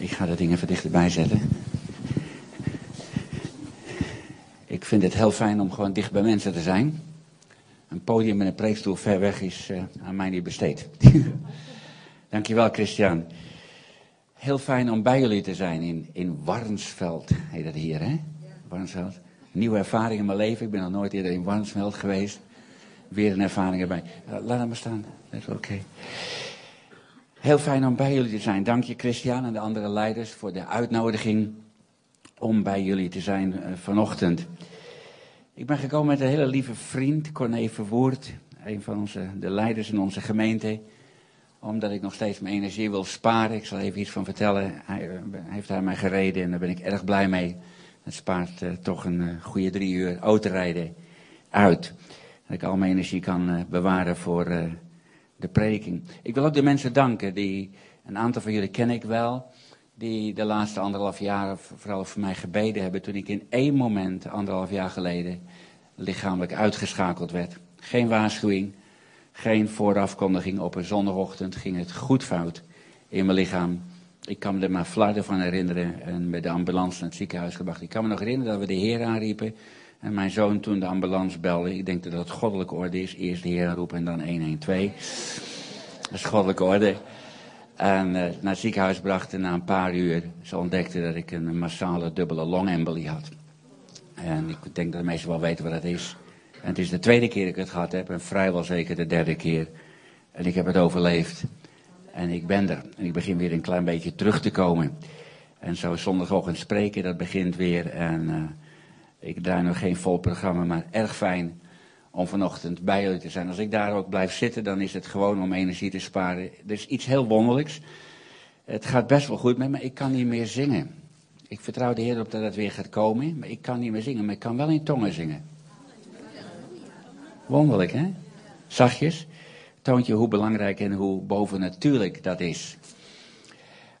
Ik ga dat ding even dichterbij zetten. Ik vind het heel fijn om gewoon dicht bij mensen te zijn. Een podium met een preekstoel ver weg is uh, aan mij niet besteed. Dankjewel, Christian. Heel fijn om bij jullie te zijn in, in Warnsveld, heet dat hier, hè? Warnsveld. Nieuwe ervaring in mijn leven. Ik ben nog nooit eerder in Warnsveld geweest. Weer een ervaring erbij. Uh, laat hem maar staan. Dat is oké. Heel fijn om bij jullie te zijn. Dank je, Christian en de andere leiders voor de uitnodiging om bij jullie te zijn uh, vanochtend. Ik ben gekomen met een hele lieve vriend, Corné Verwoerd, een van onze, de leiders in onze gemeente omdat ik nog steeds mijn energie wil sparen. Ik zal even iets van vertellen. Hij uh, heeft hij mij gereden en daar ben ik erg blij mee. Het spaart uh, toch een goede drie uur autorijden uit. Dat ik al mijn energie kan bewaren voor de prediking. Ik wil ook de mensen danken die, een aantal van jullie ken ik wel, die de laatste anderhalf jaar vooral voor mij gebeden hebben toen ik in één moment, anderhalf jaar geleden, lichamelijk uitgeschakeld werd. Geen waarschuwing, geen voorafkondiging. Op een zondagochtend ging het goed fout in mijn lichaam. Ik kan me er maar flarden van herinneren en met de ambulance naar het ziekenhuis gebracht. Ik kan me nog herinneren dat we de Heer aanriepen. En mijn zoon toen de ambulance belde. Ik denk dat dat goddelijke orde is. Eerst de Heer aanroepen en dan 112. Dat is goddelijke orde. En uh, naar het ziekenhuis brachten na een paar uur. Ze ontdekten dat ik een massale dubbele longembolie had. En ik denk dat de meesten wel weten wat dat is. En het is de tweede keer dat ik het gehad heb. En vrijwel zeker de derde keer. En ik heb het overleefd. En ik ben er. En ik begin weer een klein beetje terug te komen. En zo zondagochtend spreken, dat begint weer. En uh, ik draai nog geen vol programma, maar erg fijn om vanochtend bij jullie te zijn. Als ik daar ook blijf zitten, dan is het gewoon om energie te sparen. Er is iets heel wonderlijks. Het gaat best wel goed met me, ik kan niet meer zingen. Ik vertrouw de Heer op dat het weer gaat komen, maar ik kan niet meer zingen. Maar ik kan wel in tongen zingen. Wonderlijk, hè? Zachtjes. Toont je hoe belangrijk en hoe bovennatuurlijk dat is.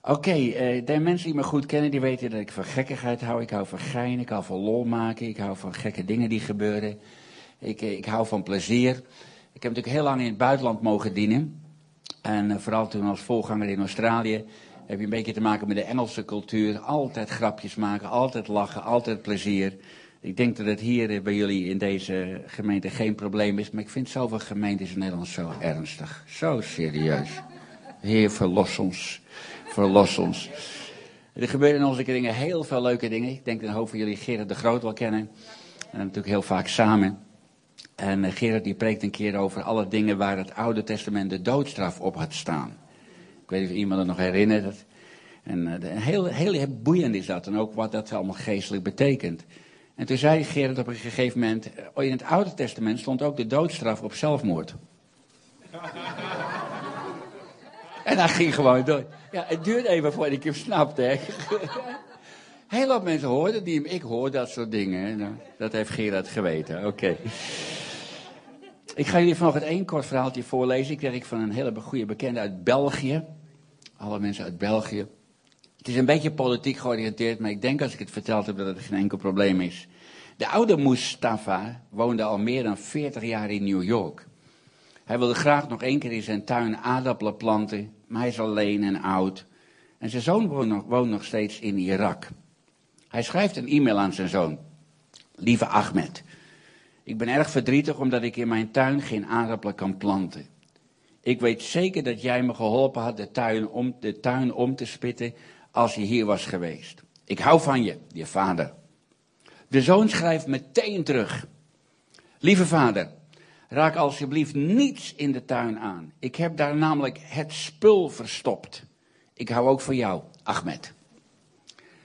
Oké, uh, de mensen die me goed kennen, die weten dat ik van gekkigheid hou. Ik hou van gein, ik hou van lol maken, ik hou van gekke dingen die gebeuren. Ik, ik hou van plezier. Ik heb natuurlijk heel lang in het buitenland mogen dienen. En uh, vooral toen als voorganger in Australië heb je een beetje te maken met de Engelse cultuur. Altijd grapjes maken, altijd lachen, altijd plezier. Ik denk dat het hier bij jullie in deze gemeente geen probleem is. Maar ik vind zoveel gemeentes in Nederland zo ernstig. Zo serieus. Heer, verlos ons. Verlos ons. Er gebeuren in onze kringen heel veel leuke dingen. Ik denk dat een hoop van jullie Gerard de Groot wel kennen. En natuurlijk heel vaak samen. En Gerard die preekt een keer over alle dingen waar het Oude Testament de doodstraf op had staan. Ik weet niet of iemand het nog herinnert. En uh, heel, heel boeiend is dat. En ook wat dat allemaal geestelijk betekent. En toen zei Gerard op een gegeven moment, oh, in het Oude Testament stond ook de doodstraf op zelfmoord. en hij ging gewoon door. Ja, het duurt even voordat ik hem snapte. Hè. Heel wat mensen hoorden die hem, ik hoor dat soort dingen. Nou, dat heeft Gerard geweten, oké. Ik ga jullie vanochtend één kort verhaaltje voorlezen. Ik kreeg van een hele goede bekende uit België. Alle mensen uit België. Het is een beetje politiek georiënteerd, maar ik denk als ik het verteld heb dat het geen enkel probleem is. De oude Mustafa woonde al meer dan 40 jaar in New York. Hij wilde graag nog één keer in zijn tuin aardappelen planten, maar hij is alleen en oud. En zijn zoon woont nog, steeds in Irak. Hij schrijft een e-mail aan zijn zoon. Lieve Ahmed, ik ben erg verdrietig omdat ik in mijn tuin geen aardappelen kan planten. Ik weet zeker dat jij me geholpen had de tuin om, de tuin om te spitten als je hier was geweest. Ik hou van je, je vader. De zoon schrijft meteen terug. Lieve vader, raak alsjeblieft niets in de tuin aan. Ik heb daar namelijk het spul verstopt. Ik hou ook van jou, Ahmed.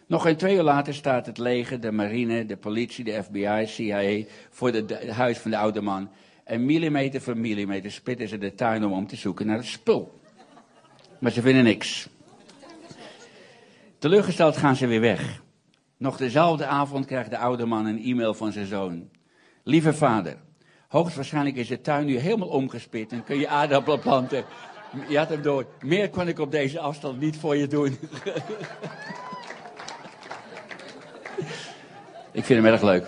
Nog geen twee uur later staat het leger, de marine, de politie, de FBI, CIA voor het huis van de oude man. En millimeter voor millimeter spitten ze de tuin om om te zoeken naar het spul. Maar ze vinden niks. Teleurgesteld gaan ze weer weg. Nog dezelfde avond krijgt de oude man een e-mail van zijn zoon. Lieve vader, hoogstwaarschijnlijk is de tuin nu helemaal omgespit en kun je aardappelen planten. Je had hem door. Meer kan ik op deze afstand niet voor je doen. ik vind hem erg leuk.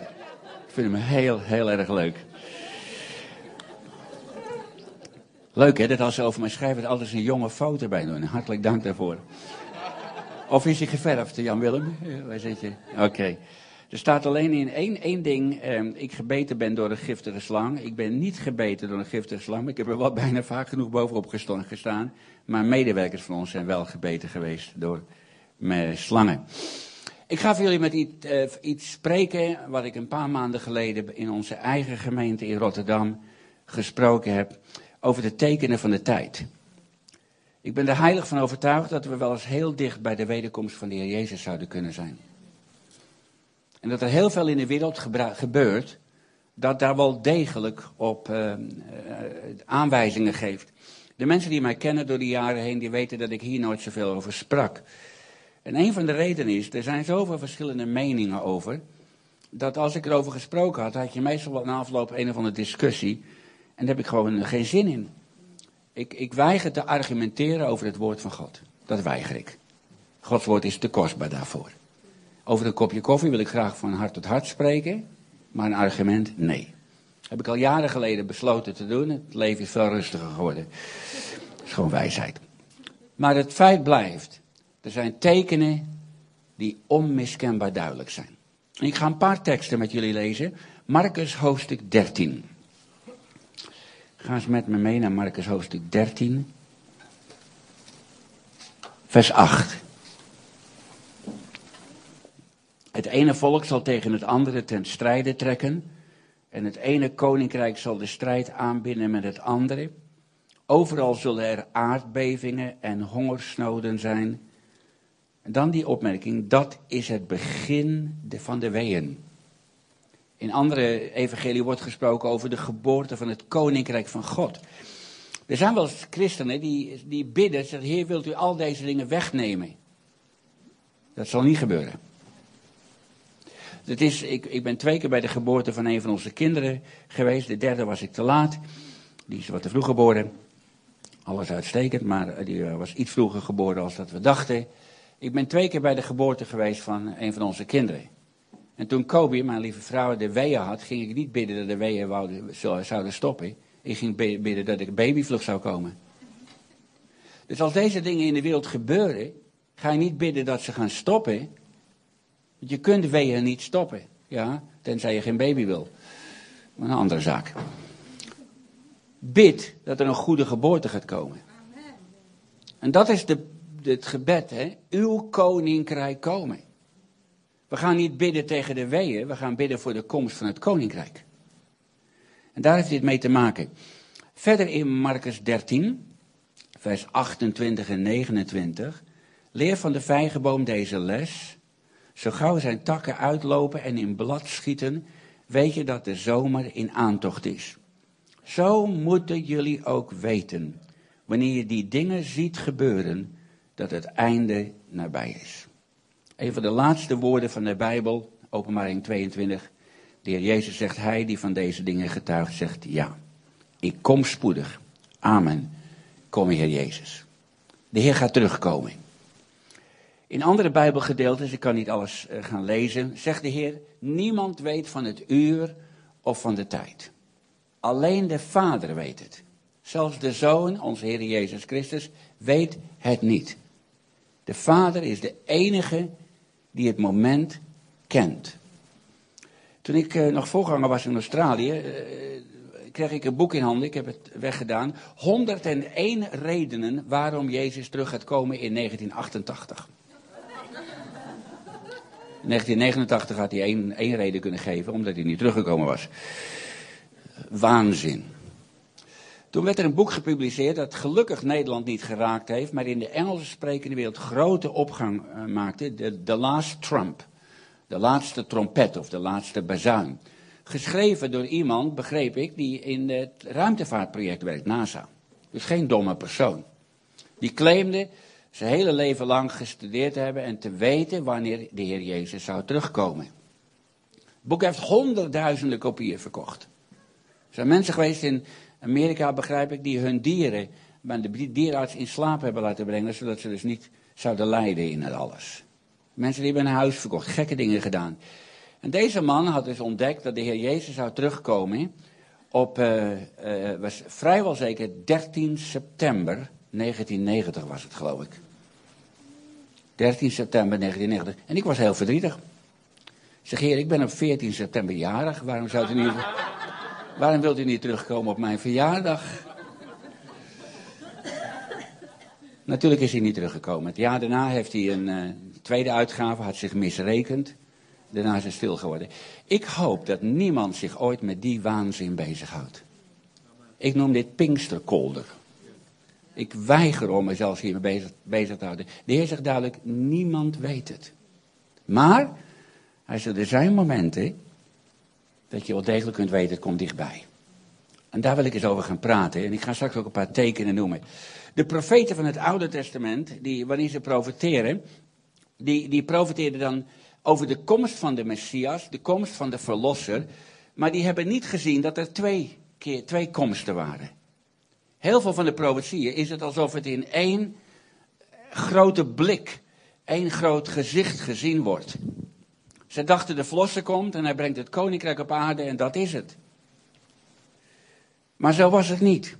Ik vind hem heel, heel erg leuk. Leuk hè, dat als ze over mij schrijven, er altijd een jonge foto bij doen. Hartelijk dank daarvoor. Of is hij geverfd, Jan Willem? Waar zit je? Oké. Er staat alleen in één, één ding. Eh, ik gebeten ben door een giftige slang. Ik ben niet gebeten door een giftige slang. Ik heb er wel bijna vaak genoeg bovenop gestaan. Maar medewerkers van ons zijn wel gebeten geweest door slangen. Ik ga voor jullie met iets, uh, iets spreken wat ik een paar maanden geleden in onze eigen gemeente in Rotterdam gesproken heb. Over de tekenen van de tijd. Ik ben er heilig van overtuigd dat we wel eens heel dicht bij de wederkomst van de Heer Jezus zouden kunnen zijn. En dat er heel veel in de wereld gebeurt, dat daar wel degelijk op uh, aanwijzingen geeft. De mensen die mij kennen door de jaren heen, die weten dat ik hier nooit zoveel over sprak. En een van de redenen is, er zijn zoveel verschillende meningen over, dat als ik erover gesproken had, had je meestal wel na afloop een of andere discussie. En daar heb ik gewoon geen zin in. Ik, ik weiger te argumenteren over het woord van God. Dat weiger ik. Gods woord is te kostbaar daarvoor. Over een kopje koffie wil ik graag van hart tot hart spreken, maar een argument, nee. Heb ik al jaren geleden besloten te doen. Het leven is veel rustiger geworden. Dat is gewoon wijsheid. Maar het feit blijft, er zijn tekenen die onmiskenbaar duidelijk zijn. ik ga een paar teksten met jullie lezen. Marcus hoofdstuk 13. Ga eens met me mee naar Marcus hoofdstuk 13. Vers 8. Het ene volk zal tegen het andere ten strijde trekken. En het ene koninkrijk zal de strijd aanbinden met het andere. Overal zullen er aardbevingen en hongersnoden zijn. En dan die opmerking, dat is het begin van de weeën. In andere evangelie wordt gesproken over de geboorte van het koninkrijk van God. Er zijn wel christenen die, die bidden, zeggen, Heer, wilt u al deze dingen wegnemen? Dat zal niet gebeuren. Het is, ik, ik ben twee keer bij de geboorte van een van onze kinderen geweest. De derde was ik te laat. Die is wat te vroeg geboren. Alles uitstekend, maar die was iets vroeger geboren als dat we dachten. Ik ben twee keer bij de geboorte geweest van een van onze kinderen. En toen Kobe, mijn lieve vrouw, de weeën had, ging ik niet bidden dat de weeën zouden stoppen. Ik ging bidden dat ik babyvlug zou komen. Dus als deze dingen in de wereld gebeuren, ga je niet bidden dat ze gaan stoppen. Want je kunt weeën niet stoppen. Ja, tenzij je geen baby wil. Maar een andere zaak. Bid dat er een goede geboorte gaat komen. En dat is de, het gebed, hè. Uw koninkrijk komen. We gaan niet bidden tegen de weeën, we gaan bidden voor de komst van het koninkrijk. En daar heeft dit mee te maken. Verder in Marcus 13, vers 28 en 29, leer van de vijgenboom deze les. Zo gauw zijn takken uitlopen en in blad schieten, weet je dat de zomer in aantocht is. Zo moeten jullie ook weten, wanneer je die dingen ziet gebeuren, dat het einde nabij is. Een van de laatste woorden van de Bijbel, openbaring 22. De heer Jezus zegt, hij die van deze dingen getuigt, zegt ja. Ik kom spoedig. Amen. Kom Heer Jezus. De Heer gaat terugkomen. In andere Bijbelgedeeltes, ik kan niet alles eh, gaan lezen, zegt de Heer, niemand weet van het uur of van de tijd. Alleen de Vader weet het. Zelfs de Zoon, onze Heer Jezus Christus, weet het niet. De Vader is de enige die het moment kent. Toen ik uh, nog voorganger was in Australië, uh, kreeg ik een boek in handen, ik heb het weggedaan. 101 redenen waarom Jezus terug gaat komen in 1988. In 1989 had hij één, één reden kunnen geven, omdat hij niet teruggekomen was. Waanzin. Toen werd er een boek gepubliceerd dat gelukkig Nederland niet geraakt heeft, maar in de Engelse sprekende wereld grote opgang uh, maakte. The, The Last Trump. De laatste trompet of de laatste bazuin. Geschreven door iemand, begreep ik, die in het ruimtevaartproject werkt, NASA. Dus geen domme persoon. Die claimde zijn hele leven lang gestudeerd hebben en te weten wanneer de Heer Jezus zou terugkomen. Het boek heeft honderdduizenden kopieën verkocht. Er zijn mensen geweest in Amerika, begrijp ik, die hun dieren bij de dierenarts in slaap hebben laten brengen, zodat ze dus niet zouden lijden in het alles. Mensen die hebben een huis verkocht, gekke dingen gedaan. En deze man had dus ontdekt dat de Heer Jezus zou terugkomen op, uh, uh, was vrijwel zeker 13 september 1990 was het geloof ik. 13 september 1990. En ik was heel verdrietig. Ik zeg, heer, ik ben op 14 september jarig. Waarom, zou u niet, waarom wilt u niet terugkomen op mijn verjaardag? Natuurlijk is hij niet teruggekomen. Het jaar daarna heeft hij een uh, tweede uitgave, had zich misrekend. Daarna is hij stil geworden. Ik hoop dat niemand zich ooit met die waanzin bezighoudt. Ik noem dit Pinksterkolder. Ik weiger om mezelf hiermee bezig, te houden. De Heer zegt duidelijk, niemand weet het. Maar, hij zegt, er zijn momenten dat je wel degelijk kunt weten, het komt dichtbij. En daar wil ik eens over gaan praten. En ik ga straks ook een paar tekenen noemen. De profeten van het Oude Testament, die, wanneer ze profeteren, die, die profeteerden dan over de komst van de Messias, de komst van de Verlosser. Maar die hebben niet gezien dat er twee, keer, twee komsten waren. Heel veel van de profetieën is het alsof het in één grote blik, één groot gezicht gezien wordt. Ze dachten de Verlosser komt en hij brengt het koninkrijk op aarde en dat is het. Maar zo was het niet.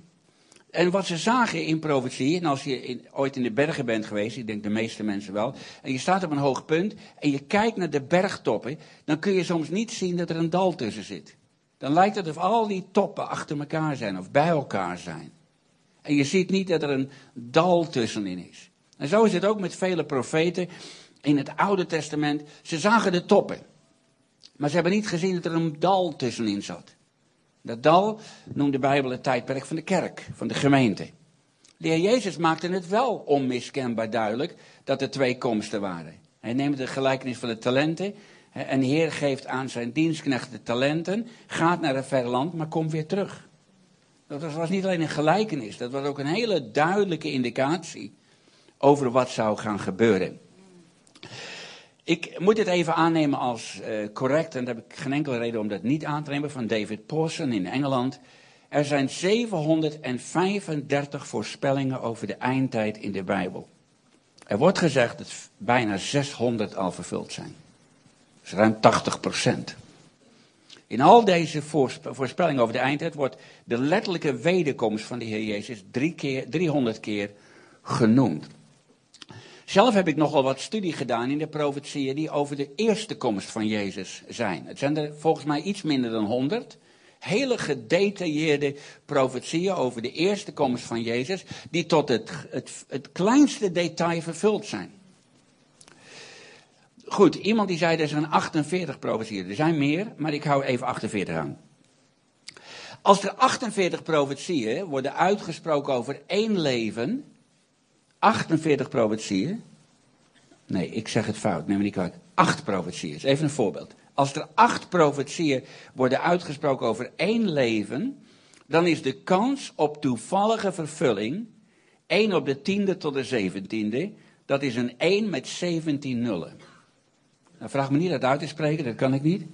En wat ze zagen in profetie, en als je ooit in de bergen bent geweest, ik denk de meeste mensen wel, en je staat op een hoog punt en je kijkt naar de bergtoppen, dan kun je soms niet zien dat er een dal tussen zit. Dan lijkt het of al die toppen achter elkaar zijn of bij elkaar zijn. En je ziet niet dat er een dal tussenin is. En zo is het ook met vele profeten in het Oude Testament. Ze zagen de toppen, maar ze hebben niet gezien dat er een dal tussenin zat. Dat dal noemt de Bijbel het tijdperk van de kerk, van de gemeente. De heer Jezus maakte het wel onmiskenbaar duidelijk dat er twee komsten waren. Hij neemt de gelijkenis van de talenten. En de Heer geeft aan zijn dienstknechten talenten, gaat naar een ver land, maar komt weer terug. Dat was niet alleen een gelijkenis, dat was ook een hele duidelijke indicatie over wat zou gaan gebeuren. Ik moet dit even aannemen als uh, correct, en daar heb ik geen enkele reden om dat niet aan te nemen, van David Pawson in Engeland. Er zijn 735 voorspellingen over de eindtijd in de Bijbel. Er wordt gezegd dat bijna 600 al vervuld zijn. Dat is ruim 80 procent. In al deze voorspellingen over de eindtijd wordt de letterlijke wederkomst van de Heer Jezus drie keer, 300 keer genoemd. Zelf heb ik nogal wat studie gedaan in de profetieën die over de eerste komst van Jezus zijn. Het zijn er volgens mij iets minder dan 100. Hele gedetailleerde profetieën over de eerste komst van Jezus, die tot het, het, het kleinste detail vervuld zijn. Goed, iemand die zei er zijn 48 profetieën. Er zijn meer, maar ik hou even 48 aan. Als er 48 profetieën worden uitgesproken over één leven, 48 profetieën. Nee, ik zeg het fout, neem me niet kwalijk. Acht profetieën. Even een voorbeeld. Als er acht profetieën worden uitgesproken over één leven, dan is de kans op toevallige vervulling 1 op de tiende tot de zeventiende. Dat is een 1 met 17 nullen. Nou, vraag me niet dat uit te spreken, dat kan ik niet.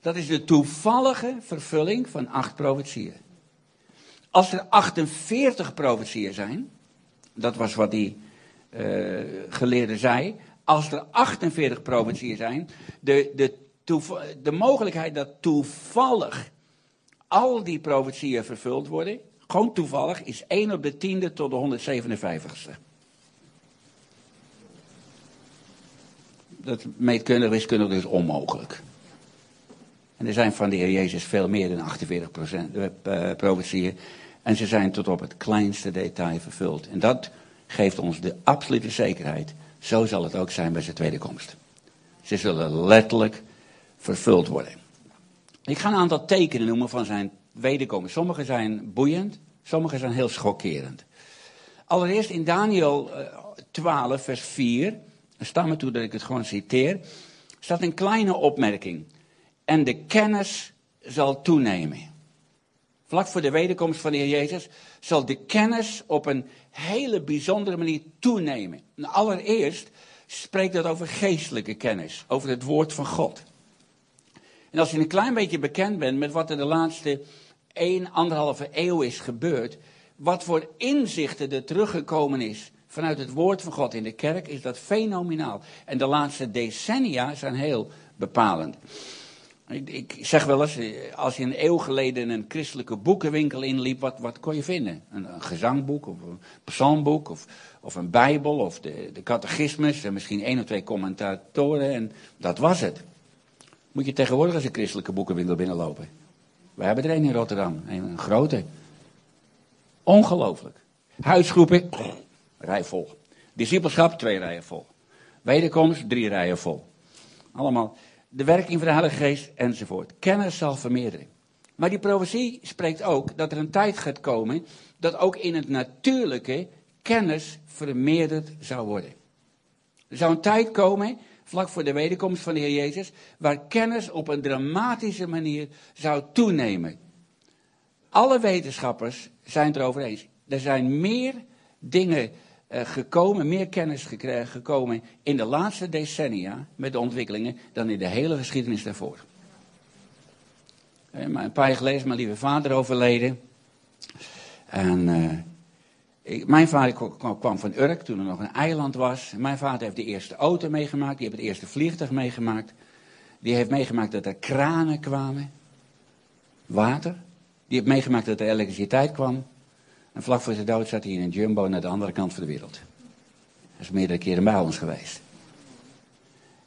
Dat is de toevallige vervulling van acht profetieën. Als er 48 profetieën zijn, dat was wat die uh, geleerde zei. Als er 48 profetieën zijn, de, de, de mogelijkheid dat toevallig al die profetieën vervuld worden, gewoon toevallig, is 1 op de tiende tot de 157ste. Dat meetkundig, wiskundig dus onmogelijk. En er zijn van de Heer Jezus veel meer dan 48 procent, uh, profetieën. En ze zijn tot op het kleinste detail vervuld. En dat geeft ons de absolute zekerheid. Zo zal het ook zijn bij zijn tweede komst. Ze zullen letterlijk vervuld worden. Ik ga een aantal tekenen noemen van zijn wederkomst. Sommige zijn boeiend, sommige zijn heel schokkerend. Allereerst in Daniel 12, eh, vers 4, sta me toe dat ik het gewoon citeer, staat een kleine opmerking. En de kennis zal toenemen. Vlak voor de wederkomst van de Heer Jezus zal de kennis op een hele bijzondere manier toenemen. allereerst spreekt dat over geestelijke kennis, over het woord van God. En als je een klein beetje bekend bent met wat er de laatste 1, anderhalve eeuw is gebeurd, wat voor inzichten er teruggekomen is vanuit het woord van God in de kerk, is dat fenomenaal. En de laatste decennia zijn heel bepalend. Ik, ik, zeg wel eens, eh, als je een eeuw geleden een christelijke boekenwinkel inliep, wat, wat kon je vinden? Een, een gezangboek, of een psalmboek, of, of een bijbel, of de, de catechismus, en misschien één of twee commentatoren, en dat was het. Moet je tegenwoordig als een christelijke boekenwinkel binnenlopen. We hebben er een in Rotterdam, een, grote. Ongelooflijk. Huisgroepen, rij vol. Discipelschap, twee rijen vol. Wederkomst, drie rijen vol. Allemaal de werking van de Heilige Geest enzovoort. Kennis zal vermeerderen. Maar die profetie spreekt ook dat er een tijd gaat komen dat ook in het natuurlijke kennis vermeerderd zou worden. Er zou een tijd komen, vlak voor de wederkomst van de Heer Jezus, waar kennis op een dramatische manier zou toenemen. Alle wetenschappers zijn het erover eens. Er zijn meer dingen gekomen, meer kennis gekomen in de laatste decennia met de ontwikkelingen dan in de hele geschiedenis daarvoor. Maar een paar jaar geleden is mijn lieve vader overleden. En ik, mijn vader kwam van Urk toen er nog een eiland was. Mijn vader heeft de eerste auto meegemaakt, die heeft het eerste vliegtuig meegemaakt. Die heeft meegemaakt dat er kranen kwamen, water. Die heeft meegemaakt dat er elektriciteit kwam. En vlak voor zijn dood zat hij in een jumbo naar de andere kant van de wereld. Dat is meerdere keren bij ons geweest.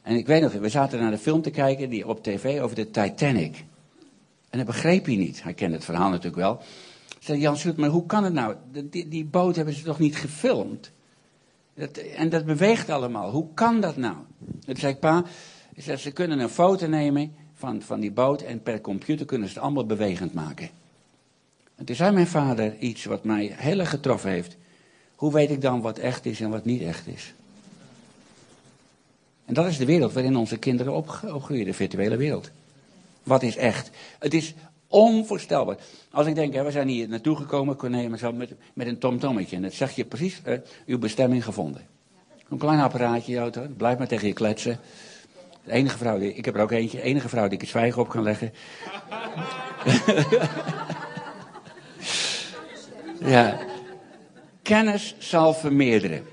En ik weet nog, we zaten naar de film te kijken die op tv over de Titanic. En dat begreep hij niet. Hij kende het verhaal natuurlijk wel. Zei Jan Soet, maar hoe kan het nou? Die, die boot hebben ze toch niet gefilmd? Dat, en dat beweegt allemaal. Hoe kan dat nou? Toen zei ik, pa, ze kunnen een foto nemen van, van die boot en per computer kunnen ze het allemaal bewegend maken. En toen zei mijn vader iets wat mij heel erg getroffen heeft. Hoe weet ik dan wat echt is en wat niet echt is? En dat is de wereld waarin onze kinderen opgroeien, de virtuele wereld. Wat is echt? Het is onvoorstelbaar. Als ik denk, hè, we zijn hier naartoe gekomen, Corné, zo met, met een tomtommetje. En dat zeg je precies, uw bestemming gevonden. Een klein apparaatje, auto, blijf maar tegen je kletsen. De enige vrouw, die, ik heb er ook eentje, de enige vrouw die ik het zwijgen op kan leggen. Ja. Kennis zal vermeerderen.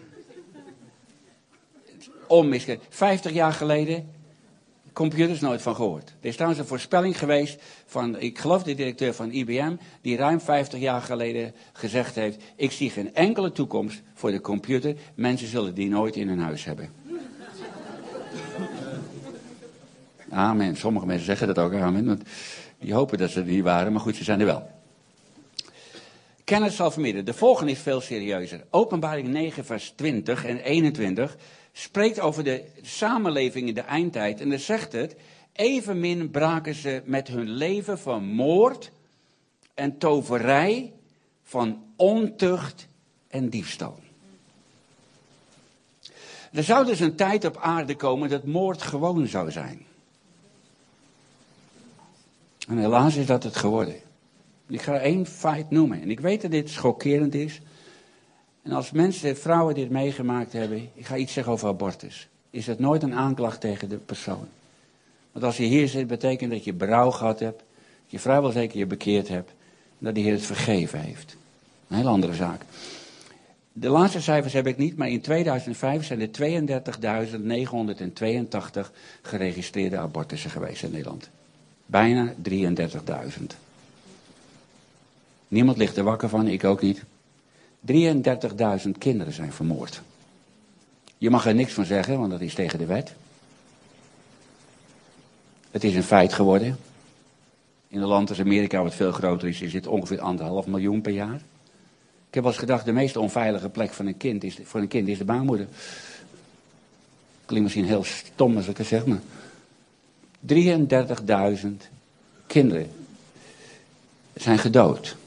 Onmiskenbaar. 50 jaar geleden, computers nooit van gehoord. Er is trouwens een voorspelling geweest van, ik geloof de directeur van IBM, die ruim 50 jaar geleden gezegd heeft, ik zie geen enkele toekomst voor de computer, mensen zullen die nooit in hun huis hebben. Amen. Sommige mensen zeggen dat ook, amen. Want die hopen dat ze er niet waren, maar goed, ze zijn er wel. Kennis zal verminderen. De volgende is veel serieuzer. Openbaring 9, vers 20 en 21 spreekt over de samenleving in de eindtijd. En dan zegt het, evenmin braken ze met hun leven van moord en toverij, van ontucht en diefstal. Er zou dus een tijd op aarde komen dat moord gewoon zou zijn. En helaas is dat het geworden. Ik ga één feit noemen. En ik weet dat dit schokkerend is. En als mensen, vrouwen dit meegemaakt hebben, ik ga iets zeggen over abortus. Is het nooit een aanklacht tegen de persoon. Want als je hier zit, betekent dat je berouw gehad hebt. Dat je vrijwel zeker je bekeerd hebt. En dat de Heer het vergeven heeft. Een heel andere zaak. De laatste cijfers heb ik niet, maar in 2005 zijn er 32.982 geregistreerde abortussen geweest in Nederland. Bijna 33.000. Niemand ligt er wakker van, ik ook niet. 33.000 kinderen zijn vermoord. Je mag er niks van zeggen, want dat is tegen de wet. Het is een feit geworden. In een land als Amerika, wat veel groter is, is dit ongeveer anderhalf miljoen per jaar. Ik heb wel eens gedacht, de meest onveilige plek van een kind is, voor een kind is de baarmoeder. Klinkt misschien heel stom als ik het zeg, maar... 33.000 kinderen zijn gedood.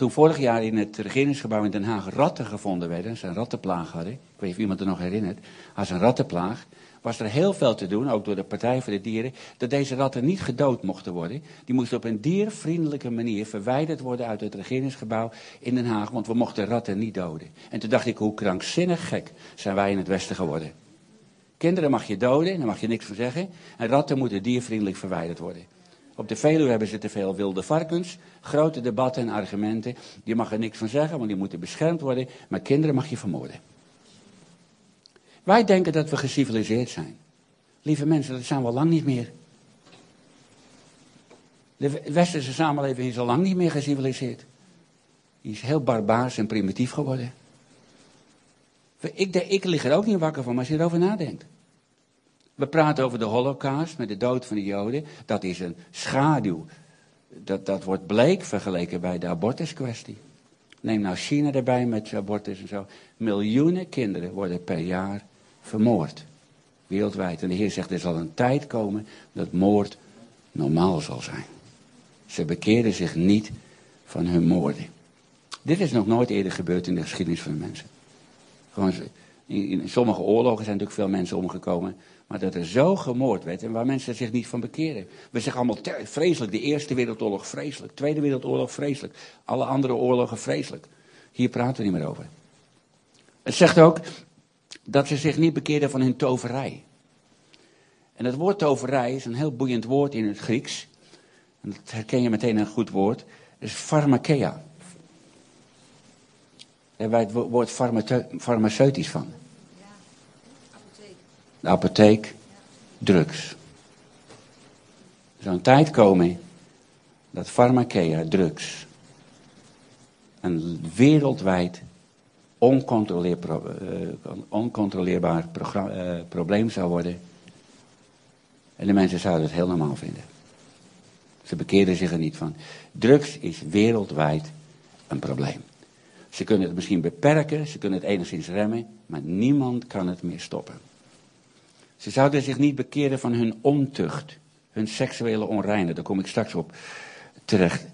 Toen vorig jaar in het regeringsgebouw in Den Haag ratten gevonden werden, ze een rattenplaag hadden, ik weet niet of iemand er nog herinnert, als een rattenplaag, was er heel veel te doen, ook door de Partij voor de Dieren, dat deze ratten niet gedood mochten worden. Die moesten op een diervriendelijke manier verwijderd worden uit het regeringsgebouw in Den Haag, want we mochten ratten niet doden. En toen dacht ik, hoe krankzinnig gek zijn wij in het Westen geworden. Kinderen mag je doden, daar mag je niks van zeggen, en ratten moeten diervriendelijk verwijderd worden. Op de Veluwe hebben ze te veel wilde varkens. Grote debatten en argumenten. Je mag er niks van zeggen, want die moeten beschermd worden. Maar kinderen mag je vermoorden. Wij denken dat we geciviliseerd zijn. Lieve mensen, dat zijn we al lang niet meer. De westerse samenleving is al lang niet meer geciviliseerd. Die is heel barbaars en primitief geworden. Ik, ik lig er ook niet wakker van als je erover nadenkt. We praten over de holocaust met de dood van de Joden. Dat is een schaduw. Dat, dat wordt bleek vergeleken bij de abortuskwestie. Neem nou China erbij met abortus en zo. Miljoenen kinderen worden per jaar vermoord. Wereldwijd. En de Heer zegt, er zal een tijd komen dat moord normaal zal zijn. Ze bekeren zich niet van hun moorden. Dit is nog nooit eerder gebeurd in de geschiedenis van de mensen. Gewoon, in, sommige oorlogen zijn natuurlijk veel mensen omgekomen. Maar dat er zo gemoord werd en waar mensen zich niet van bekeren. We zeggen allemaal vreselijk. De Eerste Wereldoorlog vreselijk. Tweede Wereldoorlog vreselijk. Alle andere oorlogen vreselijk. Hier praten we niet meer over. Het zegt ook dat ze zich niet bekeerden van hun toverij. En het woord toverij is een heel boeiend woord in het Grieks. En dat herken je meteen een goed woord. Het is pharmakeia. Daar hebben wij het woord farmaceutisch van. De apotheek, drugs. Er zou een tijd komen dat farmakeia, drugs, een wereldwijd oncontroleerbaar, uh, oncontroleerbaar uh, probleem zou worden. En de mensen zouden het heel normaal vinden. Ze bekeerden zich er niet van. Drugs is wereldwijd een probleem. Ze kunnen het misschien beperken, ze kunnen het enigszins remmen, maar niemand kan het meer stoppen. Ze zouden zich niet bekeren van hun ontucht, hun seksuele onreine. Daar kom ik straks op terecht.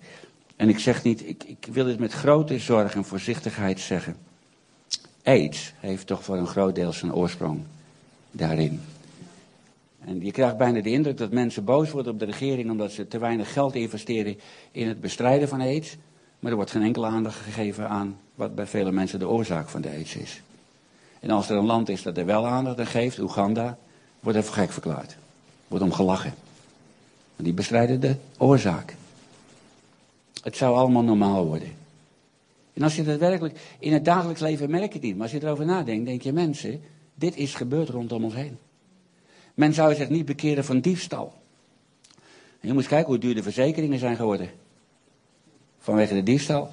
En ik zeg niet, ik, ik wil het met grote zorg en voorzichtigheid zeggen. AIDS heeft toch voor een groot deel zijn oorsprong daarin. En je krijgt bijna de indruk dat mensen boos worden op de regering omdat ze te weinig geld investeren in het bestrijden van aids. Maar er wordt geen enkele aandacht gegeven aan wat bij vele mensen de oorzaak van de aids is. En als er een land is dat er wel aandacht aan geeft, Oeganda, wordt voor gek verklaard. Wordt om gelachen. Die bestrijden de oorzaak. Het zou allemaal normaal worden. En als je dat werkelijk in het dagelijks leven merk je het niet. Maar als je erover nadenkt, denk je mensen, dit is gebeurd rondom ons heen. Men zou zich niet bekeren van diefstal. Je moet kijken hoe duur de verzekeringen zijn geworden. Vanwege de diefstal.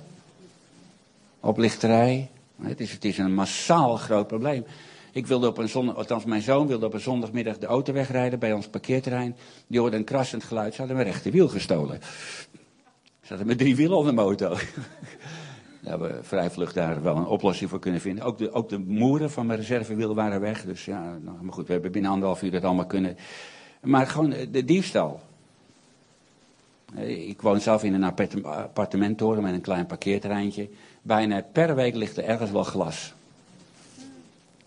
Oplichterij. Het is, het is een massaal groot probleem. Ik wilde op een zondag, althans mijn zoon wilde op een zondagmiddag de auto wegrijden bij ons parkeerterrein. Die hoorde een krassend geluid, ze hadden mijn rechterwiel gestolen. Ze hadden met drie wielen op de motor. Daar hebben we vrij vlug daar wel een oplossing voor kunnen vinden. Ook de, ook de moeren van mijn reservewiel waren weg. Dus ja, nou, maar goed, we hebben binnen anderhalf uur dat allemaal kunnen. Maar gewoon de diefstal. Ik woon zelf in een appartementtoren met een klein parkeerterreintje. Bijna per week ligt er ergens wel glas.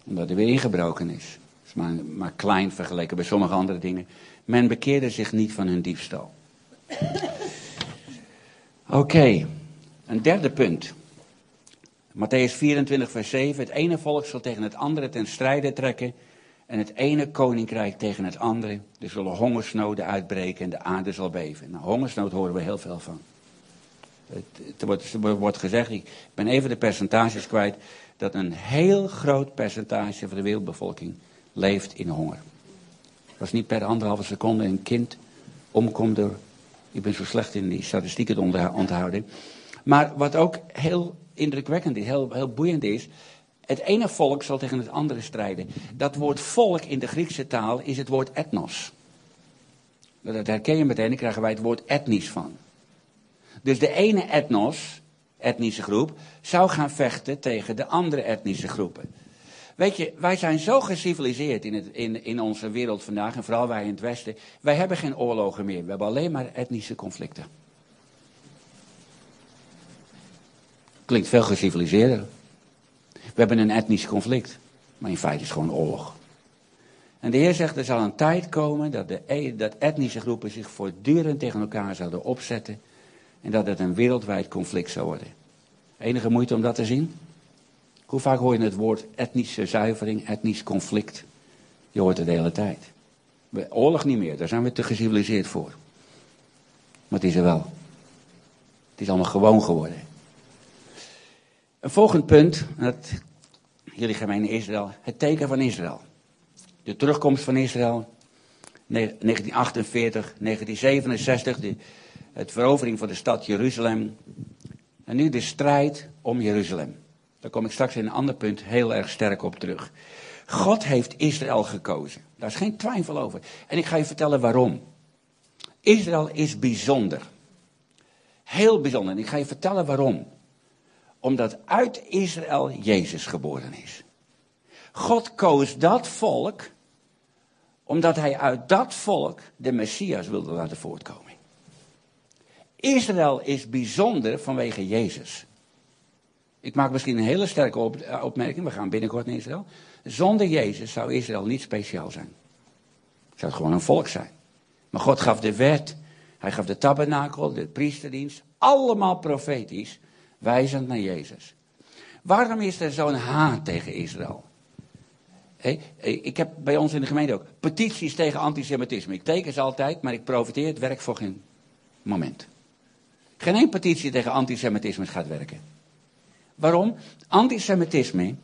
Omdat er weer ingebroken is. is maar, maar klein vergeleken bij sommige andere dingen. Men bekeerde zich niet van hun diefstal. Oké, een derde punt. Matthäus 24, vers 7. Het ene volk zal tegen het andere ten strijde trekken. En het ene koninkrijk tegen het andere. Er zullen hongersnoden uitbreken en de aarde zal beven. Nou, hongersnood horen we heel veel van. Het, wordt gezegd, ik ben even de percentages kwijt, dat een heel groot percentage van de wereldbevolking leeft in honger. Het was niet per anderhalve seconde een kind omkomt door, ik ben zo slecht in die statistieken onthouden. Maar wat ook heel indrukwekkend is, heel, heel boeiend is, het ene volk zal tegen het andere strijden. Dat woord volk in de Griekse taal is het woord etnos. Dat herken je meteen, daar krijgen wij het woord etnisch van. Dus de ene etnos, etnische groep, zou gaan vechten tegen de andere etnische groepen. Weet je, wij zijn zo geciviliseerd in, het, in, in onze wereld vandaag, en vooral wij in het Westen. Wij hebben geen oorlogen meer, we hebben alleen maar etnische conflicten. Klinkt veel geciviliseerder. We hebben een etnisch conflict, maar in feite is het gewoon oorlog. En de Heer zegt, er zal een tijd komen dat, de, e- dat etnische groepen zich voortdurend tegen elkaar zouden opzetten. En dat het een wereldwijd conflict zou worden. Enige moeite om dat te zien? Hoe vaak hoor je het woord etnische zuivering, etnisch conflict? Je hoort het de hele tijd. Oorlog niet meer, daar zijn we te geciviliseerd voor. Maar het is er wel. Het is allemaal gewoon geworden. Een volgend punt, dat, jullie gemeente Israël, het teken van Israël. De terugkomst van Israël, 1948, 1967, de het verovering van de stad Jeruzalem. En nu de strijd om Jeruzalem. Daar kom ik straks in een ander punt heel erg sterk op terug. God heeft Israël gekozen. Daar is geen twijfel over. En ik ga je vertellen waarom. Israël is bijzonder. Heel bijzonder. En ik ga je vertellen waarom. Omdat uit Israël Jezus geboren is. God koos dat volk omdat hij uit dat volk de Messias wilde laten voortkomen. Israël is bijzonder vanwege Jezus. Ik maak misschien een hele sterke eh, opmerking, we gaan binnenkort naar Israël. Zonder Jezus zou Israël niet speciaal zijn. Het zou gewoon een volk zijn. Maar God gaf de wet, hij gaf de tabernakel, de priesterdienst, allemaal profetisch, wijzend naar Jezus. Waarom is er zo'n haat tegen Israël? ik heb bij ons in de gemeente ook petities tegen antisemitisme. Ik teken ze altijd, maar ik profiteer het werk voor geen moment. Geen één petitie tegen antisemitisme gaat werken. Waarom? Antisemitisme,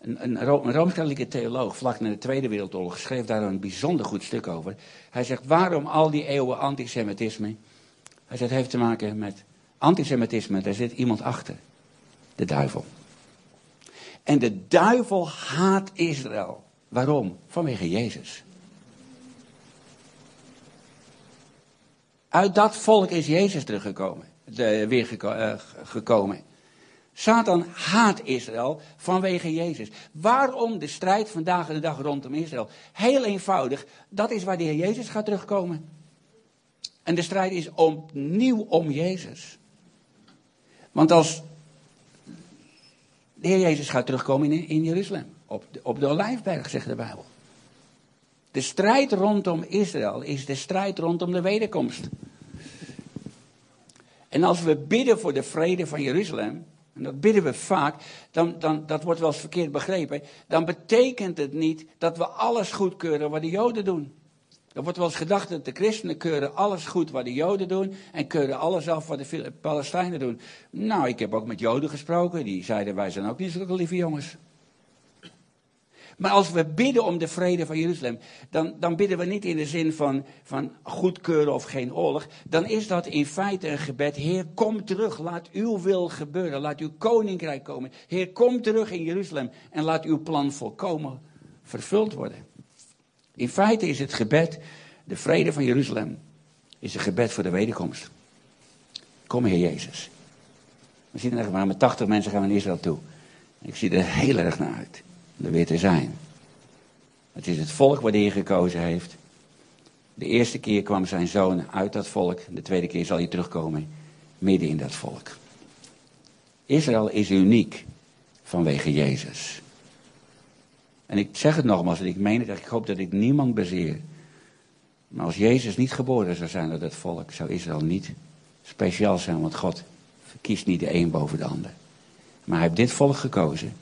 een, een, een rooms-katholieke theoloog vlak na de Tweede Wereldoorlog schreef daar een bijzonder goed stuk over. Hij zegt, waarom al die eeuwen antisemitisme? Hij zegt, het heeft te maken met antisemitisme, daar zit iemand achter. De duivel. En de duivel haat Israël. Waarom? Vanwege Jezus. Uit dat volk is Jezus teruggekomen, de, weer uh, gekomen. Satan haat Israël vanwege Jezus. Waarom de strijd vandaag de dag rondom Israël? Heel eenvoudig, dat is waar de Heer Jezus gaat terugkomen. En de strijd is opnieuw om Jezus. Want als de Heer Jezus gaat terugkomen in, in Jeruzalem. Op de, op de Olijfberg, zegt de Bijbel. De strijd rondom Israël is de strijd rondom de wederkomst. En als we bidden voor de vrede van Jeruzalem, en dat bidden we vaak, dan, dan, dat wordt wel eens verkeerd begrepen, dan betekent het niet dat we alles goedkeuren wat de Joden doen. Er wordt wel eens gedacht dat de christenen keuren alles goed wat de Joden doen en keuren alles af wat de Palestijnen doen. Nou, ik heb ook met Joden gesproken, die zeiden wij zijn ook niet zulke lieve jongens. Maar als we bidden om de vrede van Jeruzalem, dan, dan bidden we niet in de zin van, van goedkeuren of geen oorlog. Dan is dat in feite een gebed. Heer, kom terug, laat uw wil gebeuren, laat uw koninkrijk komen. Heer, kom terug in Jeruzalem en laat uw plan volkomen vervuld worden. In feite is het gebed, de vrede van Jeruzalem, is een gebed voor de wederkomst. Kom Heer Jezus. We zien er maar met 80 mensen gaan we naar Israël toe. Ik zie er heel erg naar uit er weer te zijn. Het is het volk de Heer gekozen heeft. De eerste keer kwam zijn zoon uit dat volk. De tweede keer zal hij terugkomen midden in dat volk. Israël is uniek vanwege Jezus. En ik zeg het nogmaals, en ik meen het, ik hoop dat ik niemand bezeer. Maar als Jezus niet geboren zou zijn uit dat volk, zou Israël niet speciaal zijn, want God verkiest niet de een boven de ander. Maar hij heeft dit volk gekozen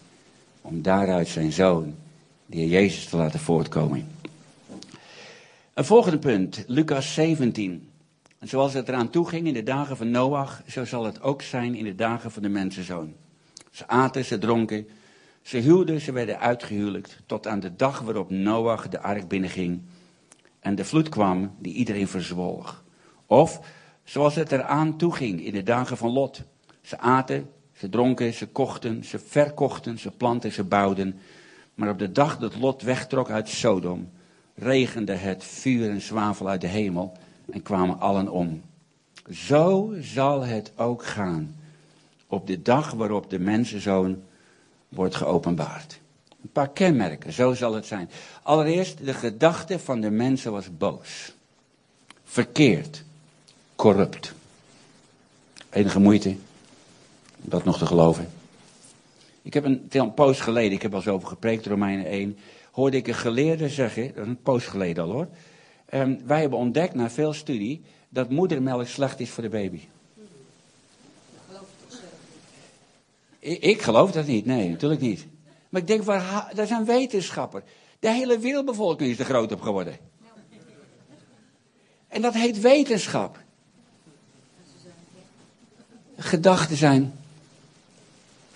om daaruit zijn zoon, de Jezus, te laten voortkomen. Een volgende punt, Lucas 17. En zoals het eraan toeging in de dagen van Noach, zo zal het ook zijn in de dagen van de mensenzoon. Ze aten, ze dronken, ze huwden, ze werden uitgehuwelijkt, tot aan de dag waarop Noach de ark binnenging en de vloed kwam die iedereen verzwolg. Of zoals het eraan toeging in de dagen van Lot. Ze aten, ze dronken, ze kochten, ze verkochten, ze planten, ze bouwden. Maar op de dag dat Lot wegtrok uit Sodom, regende het vuur en zwavel uit de hemel en kwamen allen om. Zo zal het ook gaan op de dag waarop de mensenzoon wordt geopenbaard. Een paar kenmerken, zo zal het zijn. Allereerst, de gedachte van de mensen was boos. Verkeerd. Corrupt. Enige moeite dat nog te geloven. Ik heb een, een poos geleden, ik heb al zo over gepreekt, Romeinen 1, hoorde ik een geleerde zeggen, dat is een poos geleden al hoor. Um, wij hebben ontdekt na veel studie dat moedermelk slecht is voor de baby. Ik, ik geloof dat niet, nee, natuurlijk niet. Maar ik denk, waar, dat is een wetenschapper. De hele wereldbevolking is er groot op geworden. En dat heet wetenschap. Gedachten zijn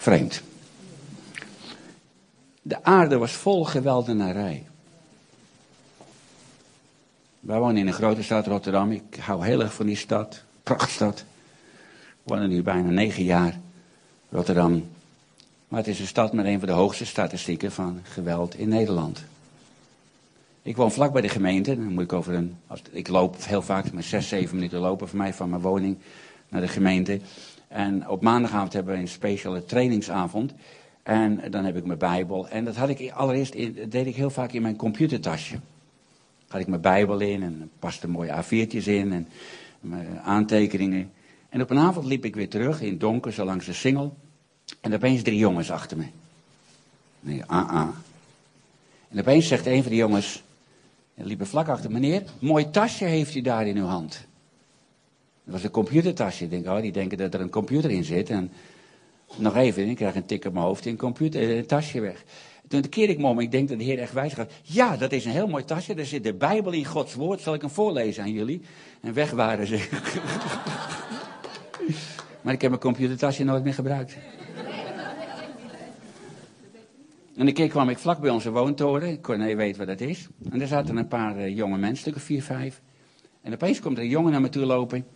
vreemd. De aarde was vol geweldenarij. Wij wonen in een grote stad, Rotterdam. Ik hou heel erg van die stad. prachtstad. We wonen nu bijna negen jaar. Rotterdam. Maar het is een stad met een van de hoogste statistieken van geweld in Nederland. Ik woon vlak bij de gemeente. Dan moet ik over een. Ik loop heel vaak, maar zes, zeven minuten lopen voor mij van mijn woning naar de gemeente. En op maandagavond hebben we een speciale trainingsavond. En dan heb ik mijn Bijbel. En dat had ik allereerst deed ik heel vaak in mijn computertasje. Had ik mijn Bijbel in en paste mooie A4'tjes in en mijn aantekeningen. En op een avond liep ik weer terug in het donker, zo langs de singel. En opeens drie jongens achter me. Nee, ah, ah. En opeens zegt een van die jongens, en liepen vlak achter, meneer, mooi tasje heeft u daar in uw hand. Was een computertasje. Ik denk, oh, die denken dat er een computer in zit. En nog even, ik krijg een tik op mijn hoofd in computer, een tasje weg. Toen keer ik me om, ik denk dat de Heer echt wijs gaat. Ja, dat is een heel mooi tasje, daar zit de Bijbel in Gods woord. Zal ik hem voorlezen aan jullie? En weg waren ze. maar ik heb mijn computertasje nooit meer gebruikt. En een keer kwam ik vlak bij onze woontoren. Corné weet wat dat is. En daar zaten een paar uh, jonge mensen, stukken vier, vijf. En opeens komt er een jongen naar me toe lopen.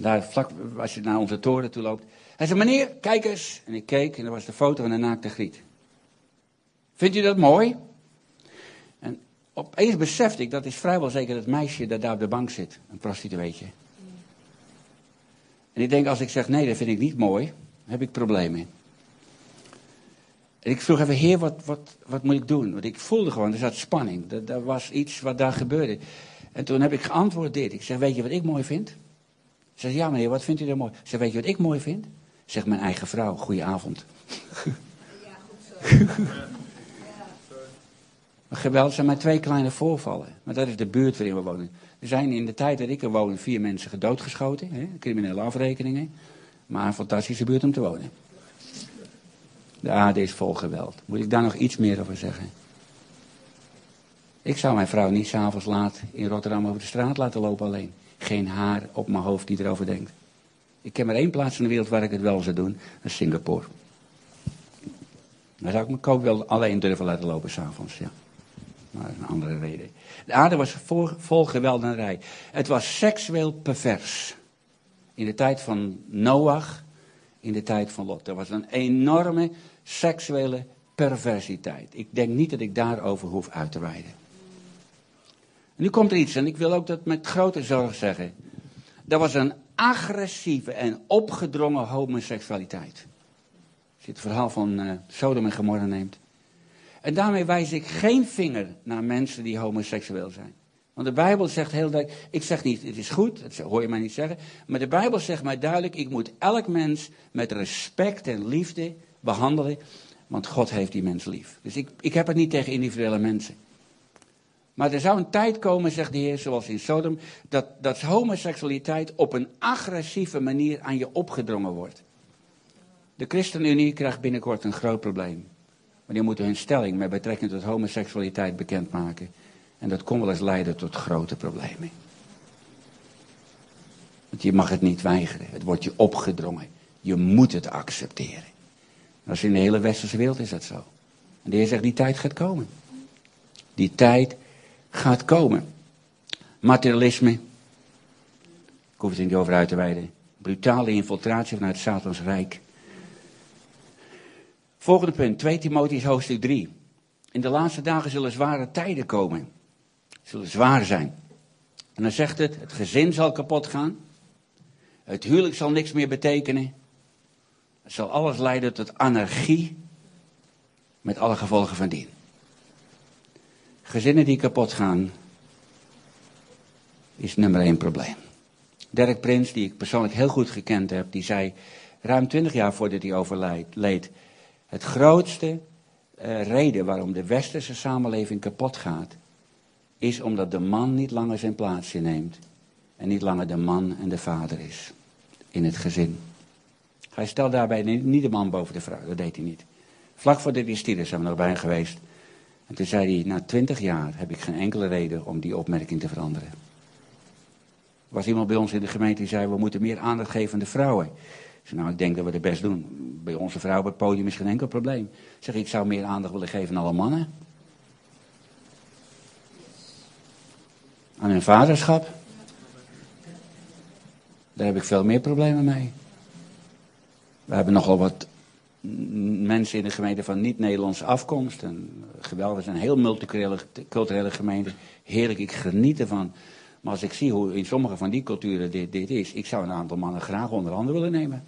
Daar vlak, als je naar onze toren toe loopt. Hij zei, meneer, kijk eens. En ik keek en dat was de foto van een naakte griet. Vindt u dat mooi? En opeens besefte ik, dat is vrijwel zeker het meisje dat daar op de bank zit. Een prostitueetje. En ik denk, als ik zeg, nee, dat vind ik niet mooi, heb ik problemen. En ik vroeg even, heer, wat, wat, wat moet ik doen? Want ik voelde gewoon, er zat spanning. Er was iets wat daar gebeurde. En toen heb ik geantwoord dit. Ik zeg, weet je wat ik mooi vind? Ze zegt, ja meneer, wat vindt u daar mooi? Zeg, weet je wat ik mooi vind? Zeg mijn eigen vrouw, goedenavond. Ja, goed zo. Geweld zijn maar twee kleine voorvallen. Maar dat is de buurt waarin we wonen. Er zijn in de tijd dat ik er woon vier mensen gedoodgeschoten. Hè, criminele afrekeningen. Maar een fantastische buurt om te wonen. De aarde is vol geweld. Moet ik daar nog iets meer over zeggen? Ik zou mijn vrouw niet s'avonds laat in Rotterdam over de straat laten lopen alleen. Geen haar op mijn hoofd die erover denkt. Ik ken maar één plaats in de wereld waar ik het wel zou doen. Dat is Singapore. Daar zou ik mijn koop wel alleen durven laten lopen s'avonds, ja. Maar dat is een andere reden. De aarde was vol, vol geweldenarij. Het was seksueel pervers. In de tijd van Noach, in de tijd van Lot. Er was een enorme seksuele perversiteit. Ik denk niet dat ik daarover hoef uit te wijden. Nu komt er iets, en ik wil ook dat met grote zorg zeggen. Er was een agressieve en opgedrongen homoseksualiteit. Als je het verhaal van uh, Sodom en Gomorra neemt. En daarmee wijs ik geen vinger naar mensen die homoseksueel zijn. Want de Bijbel zegt heel duidelijk, ik zeg niet, het is goed, dat hoor je mij niet zeggen. Maar de Bijbel zegt mij duidelijk, ik moet elk mens met respect en liefde behandelen. Want God heeft die mens lief. Dus ik, ik heb het niet tegen individuele mensen. Maar er zou een tijd komen, zegt de Heer, zoals in Sodom, dat, dat homoseksualiteit op een agressieve manier aan je opgedrongen wordt. De ChristenUnie krijgt binnenkort een groot probleem. Maar die moeten hun stelling met betrekking tot homoseksualiteit bekendmaken. En dat kon wel eens leiden tot grote problemen. Want je mag het niet weigeren. Het wordt je opgedrongen. Je moet het accepteren. Als in de hele westerse wereld is dat zo. En de Heer zegt, die tijd gaat komen. Die tijd gaat komen. Materialisme. Ik hoef het niet over uit te wijden. Brutale infiltratie vanuit Satans Rijk. Volgende punt, 2 Timotheus hoofdstuk 3. In de laatste dagen zullen zware tijden komen. Zullen zwaar zijn. En dan zegt het, het gezin zal kapot gaan. Het huwelijk zal niks meer betekenen. Het zal alles leiden tot anarchie. Met alle gevolgen van dien. Gezinnen die kapot gaan, is nummer één probleem. Dirk Prins, die ik persoonlijk heel goed gekend heb, die zei ruim twintig jaar voordat hij overleed, het grootste uh, reden waarom de westerse samenleving kapot gaat, is omdat de man niet langer zijn plaatsje neemt en niet langer de man en de vader is in het gezin. Hij stelt daarbij niet de man boven de vrouw, dat deed hij niet. Vlak voordat hij stierf zijn we nog bij hem geweest. En toen zei hij, na twintig jaar heb ik geen enkele reden om die opmerking te veranderen. Er was iemand bij ons in de gemeente die zei, we moeten meer aandacht geven aan de vrouwen. Ik zei, nou, ik denk dat we het best doen. Bij onze vrouw op het podium is geen enkel probleem. Ik zeg, ik zou meer aandacht willen geven aan alle mannen. Aan hun vaderschap. Daar heb ik veel meer problemen mee. We hebben nogal wat mensen in de gemeente van niet-Nederlandse afkomst. En geweldig, een heel multiculturele gemeente. Heerlijk, ik geniet ervan. Maar als ik zie hoe in sommige van die culturen dit, dit is, ik zou een aantal mannen graag onder handen willen nemen.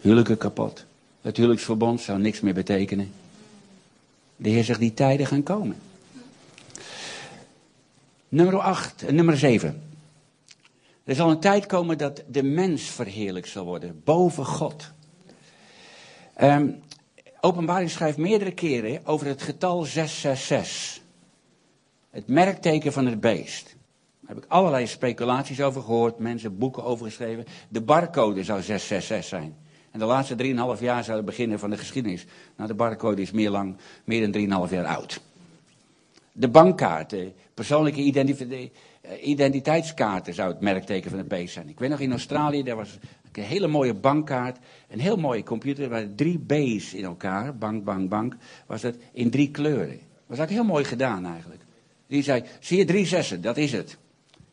Huwelijken kapot. Het huwelijksverbond zou niks meer betekenen. De Heer zegt die tijden gaan komen. Nummer 8, eh, nummer 7. Er zal een tijd komen dat de mens verheerlijk zal worden, boven God. Um, openbaring schrijft meerdere keren over het getal 666. Het merkteken van het beest. Daar heb ik allerlei speculaties over gehoord, mensen boeken over geschreven. De barcode zou 666 zijn. En de laatste 3,5 jaar zou het beginnen van de geschiedenis. Nou, de barcode is meer, lang, meer dan 3,5 jaar oud. De bankkaarten, persoonlijke eh, identiteitskaarten zou het merkteken van het beest zijn. Ik weet nog in Australië, daar was een hele mooie bankkaart. Een heel mooie computer, er waren drie B's in elkaar, bank, bank, bank. Was het in drie kleuren. Dat was ook heel mooi gedaan eigenlijk. Die zei, zie je drie zessen, dat is het.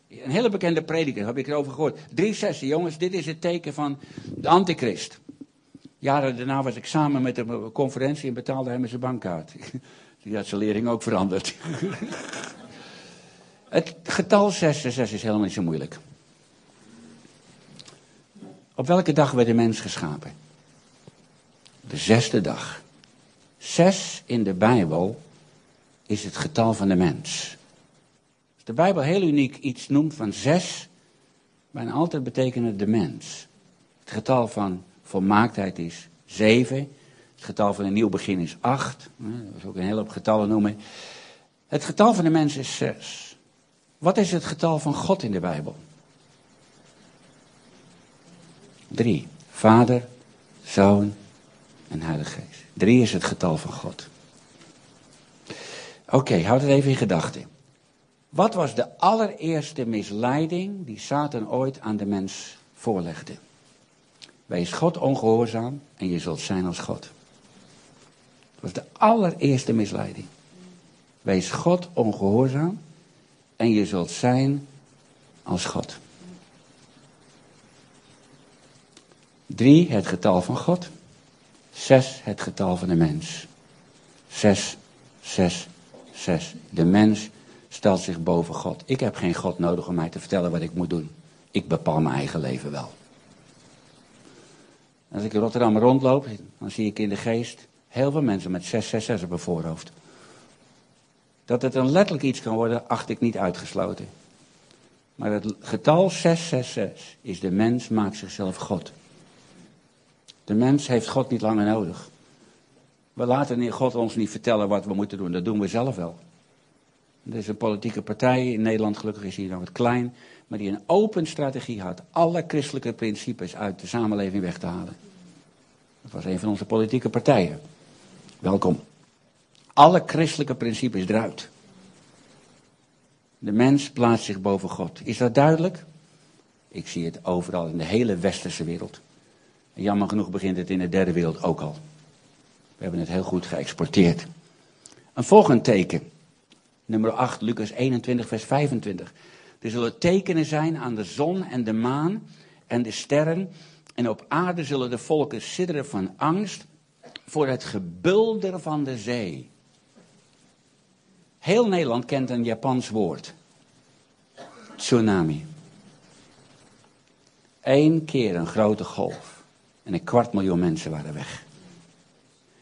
Een hele bekende prediker, heb ik erover gehoord. Drie zessen, jongens, dit is het teken van de antichrist. Jaren daarna was ik samen met een conferentie en betaalde met zijn bankkaart. Die had zijn lering ook veranderd. Het getal 666 is helemaal niet zo moeilijk. Op welke dag werd de mens geschapen? De zesde dag. Zes in de Bijbel is het getal van de mens. Als de Bijbel heel uniek iets noemt van zes, bijna altijd betekent het de mens. Het getal van volmaaktheid is zeven. Het getal van een nieuw begin is acht. Dat is ook een hele hoop getallen noemen. Het getal van de mens is zes. Wat is het getal van God in de Bijbel? Drie. Vader, Zoon en Heilige Geest. Drie is het getal van God. Oké, houd het even in gedachten. Wat was de allereerste misleiding die Satan ooit aan de mens voorlegde? Wees God ongehoorzaam en je zult zijn als God. Dat was de allereerste misleiding. Wees God ongehoorzaam en je zult zijn als God. Drie, het getal van God. Zes, het getal van de mens. Zes, zes, zes. De mens stelt zich boven God. Ik heb geen God nodig om mij te vertellen wat ik moet doen. Ik bepaal mijn eigen leven wel. Als ik in Rotterdam rondloop, dan zie ik in de geest heel veel mensen met 666 op hun voorhoofd. Dat het een letterlijk iets kan worden, acht ik niet uitgesloten. Maar het getal 666 is de mens maakt zichzelf God. De mens heeft God niet langer nodig. We laten God ons niet vertellen wat we moeten doen, dat doen we zelf wel. Er is een politieke partij in Nederland, gelukkig is hier nog wat klein, maar die een open strategie had. Alle christelijke principes uit de samenleving weg te halen. Dat was een van onze politieke partijen. Welkom. Alle christelijke principes eruit. De mens plaatst zich boven God. Is dat duidelijk? Ik zie het overal in de hele westerse wereld. Jammer genoeg begint het in de derde wereld ook al. We hebben het heel goed geëxporteerd. Een volgend teken. Nummer 8, Lucas 21, vers 25. Er zullen tekenen zijn aan de zon en de maan en de sterren. En op aarde zullen de volken sidderen van angst voor het gebulder van de zee. Heel Nederland kent een Japans woord. Tsunami. Eén keer een grote golf. En een kwart miljoen mensen waren weg.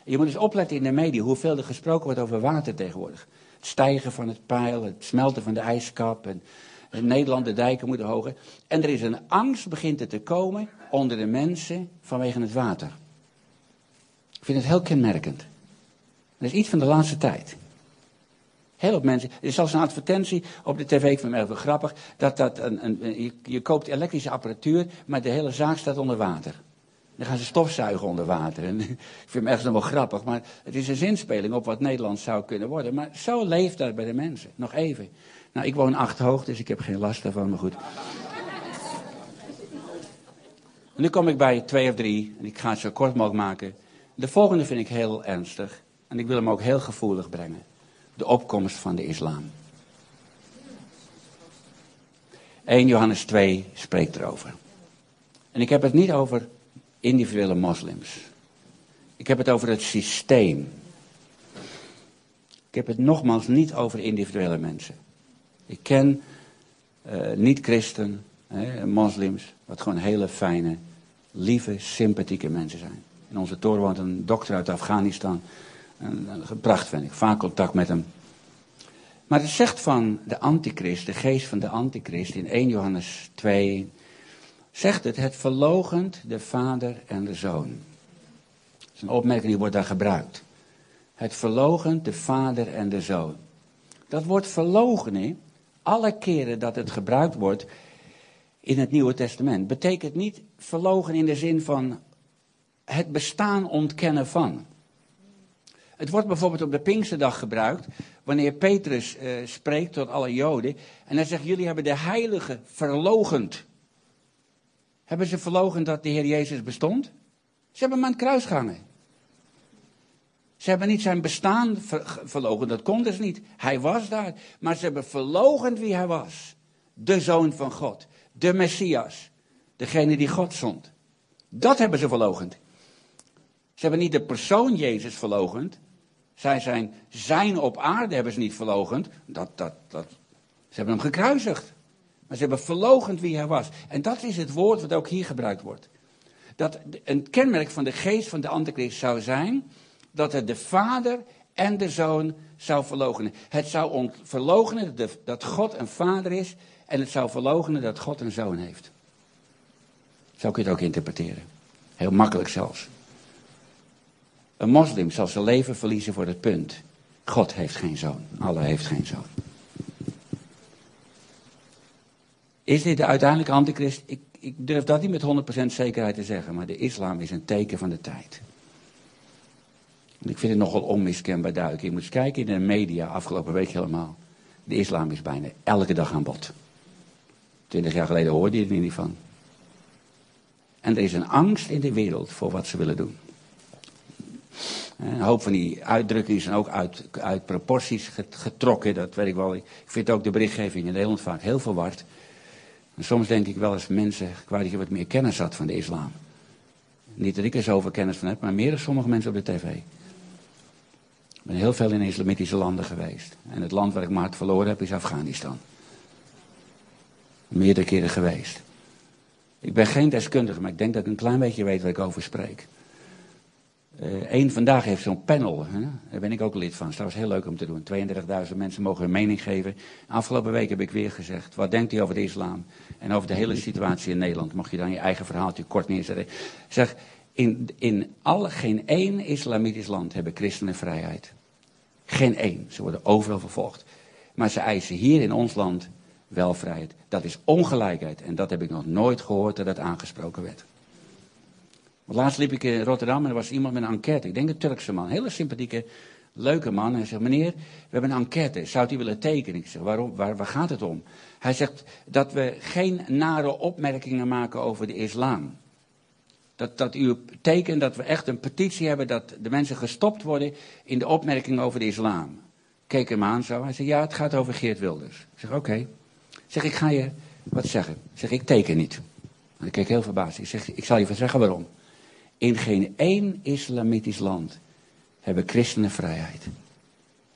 Je moet eens opletten in de media hoeveel er gesproken wordt over water tegenwoordig. Het stijgen van het pijl, het smelten van de ijskap. En Nederland de dijken moeten hoger. En er is een angst begint er te komen onder de mensen vanwege het water. Ik vind het heel kenmerkend. Dat is iets van de laatste tijd. Heel op mensen. Er is zelfs een advertentie op de tv, ik vind het wel grappig. Dat dat een, een, je, koopt elektrische apparatuur, maar de hele zaak staat onder water. Dan gaan ze stofzuigen onder water. En, ik vind het ergens nog wel grappig, maar het is een zinspeling op wat Nederland zou kunnen worden. Maar zo leeft dat bij de mensen. Nog even. Nou, ik woon acht hoog, dus ik heb geen last daarvan, maar goed. nu kom ik bij twee of drie, en ik ga het zo kort mogelijk maken. De volgende vind ik heel ernstig, en ik wil hem ook heel gevoelig brengen. De opkomst van de islam. 1 Johannes 2 spreekt erover. En ik heb het niet over individuele moslims. Ik heb het over het systeem. Ik heb het nogmaals niet over individuele mensen. Ik ken uh, niet-christen, moslims, wat gewoon hele fijne, lieve, sympathieke mensen zijn. In onze toren woont een dokter uit Afghanistan. Een pracht vind ik, vaak contact met hem. Maar het zegt van de antichrist, de geest van de antichrist in 1 Johannes 2, zegt het, het verlogent de vader en de zoon. Dat is een opmerking die wordt daar gebruikt. Het verlogent de vader en de zoon. Dat woord verlogenen, alle keren dat het gebruikt wordt in het Nieuwe Testament, betekent niet verlogen in de zin van het bestaan ontkennen van. Het wordt bijvoorbeeld op de Pinksterdag gebruikt, wanneer Petrus uh, spreekt tot alle Joden. En hij zegt, jullie hebben de heilige verlogend. Hebben ze verlogen dat de Heer Jezus bestond? Ze hebben hem aan het kruis gehangen. Ze hebben niet zijn bestaan ver dat kon dus niet. Hij was daar. Maar ze hebben verlogend wie hij was. De Zoon van God. De Messias. Degene die God zond. Dat hebben ze verlogend. Ze hebben niet de persoon Jezus verlogend. Zij zijn zijn op aarde hebben ze niet verlogend. Dat, dat, dat. Ze hebben hem gekruisigd. Maar ze hebben verlogend wie hij was. En dat is het woord wat ook hier gebruikt wordt. Dat een kenmerk van de geest van de antichrist zou zijn dat het de vader en de zoon zou verlogenen. Het zou verlogenen dat God een vader is en het zou verlogenen dat God een zoon heeft. Zo kun je het ook interpreteren. Heel makkelijk zelfs. Een moslim zal zijn leven verliezen voor het punt. God heeft geen zoon. Allah heeft geen zoon. Is dit de uiteindelijke antichrist? Ik, ik durf dat niet met 100% zekerheid te zeggen, maar de islam is een teken van de tijd. Ik vind het nogal onmiskenbaar duidelijk. Je moet eens kijken in de media, afgelopen week helemaal. De islam is bijna elke dag aan bod. Twintig jaar geleden hoorde je er niet van. En er is een angst in de wereld voor wat ze willen doen. Een hoop van die uitdrukkingen zijn ook uit, uit proporties getrokken, dat weet ik wel. Ik vind ook de berichtgeving in Nederland vaak heel verward. En soms denk ik wel eens mensen, waar je wat meer kennis had van de islam. Niet dat ik er zoveel kennis van heb, maar meer dan sommige mensen op de tv. Ik ben heel veel in islamitische landen geweest. En het land waar ik mijn hart verloren heb is Afghanistan. Meerdere keren geweest. Ik ben geen deskundige, maar ik denk dat ik een klein beetje weet waar ik over spreek. Eén uh, vandaag heeft zo'n panel, hè? daar ben ik ook lid van. Dat was heel leuk om te doen. 32.000 mensen mogen hun mening geven. Afgelopen week heb ik weer gezegd, wat denkt u over de islam? En over de hele situatie in Nederland. Mocht je dan je eigen verhaaltje kort neerzetten. Zeg, in, in alle, geen één islamitisch land hebben christenen vrijheid. Geen één. Ze worden overal vervolgd. Maar ze eisen hier in ons land wel vrijheid. Dat is ongelijkheid. En dat heb ik nog nooit gehoord dat dat aangesproken werd. Want laatst liep ik in Rotterdam en er was iemand met een enquête. Ik denk een Turkse man. Hele sympathieke, leuke man. Hij zegt, meneer, we hebben een enquête. Zou u willen tekenen? Ik zeg, waarom, waar, waar gaat het om? Hij zegt dat we geen nare opmerkingen maken over de islam. Dat, dat u tekent dat we echt een petitie hebben dat de mensen gestopt worden in de opmerkingen over de islam. Keek hem aan zo. Hij zei, ja, het gaat over Geert Wilders. Ik zeg, oké. Zeg, ik ga je wat zeggen. Ik zeg, ik teken niet. Ik keek heel verbaasd. Ik zeg, ik zal je zeggen waarom. In geen één islamitisch land hebben christenen vrijheid.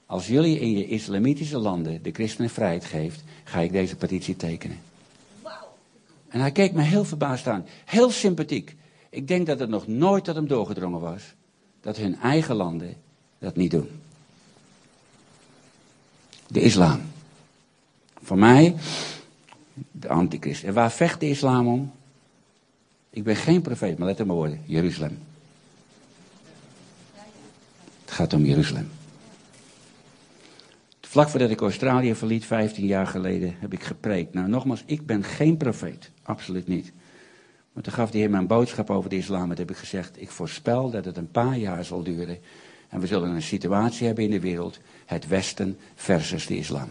Als jullie in je islamitische landen de christenen vrijheid geeft, ga ik deze petitie tekenen. En hij keek me heel verbaasd aan. Heel sympathiek. Ik denk dat het nog nooit tot hem doorgedrongen was dat hun eigen landen dat niet doen. De islam. Voor mij, de antichrist. En waar vecht de islam om? Ik ben geen profeet, maar let op mijn woorden. Jeruzalem. Het gaat om Jeruzalem. Vlak voordat ik Australië verliet, 15 jaar geleden, heb ik gepreekt. Nou, nogmaals, ik ben geen profeet. Absoluut niet. Maar toen gaf de Heer mijn boodschap over de islam. Dat heb ik gezegd, ik voorspel dat het een paar jaar zal duren. En we zullen een situatie hebben in de wereld. Het Westen versus de islam.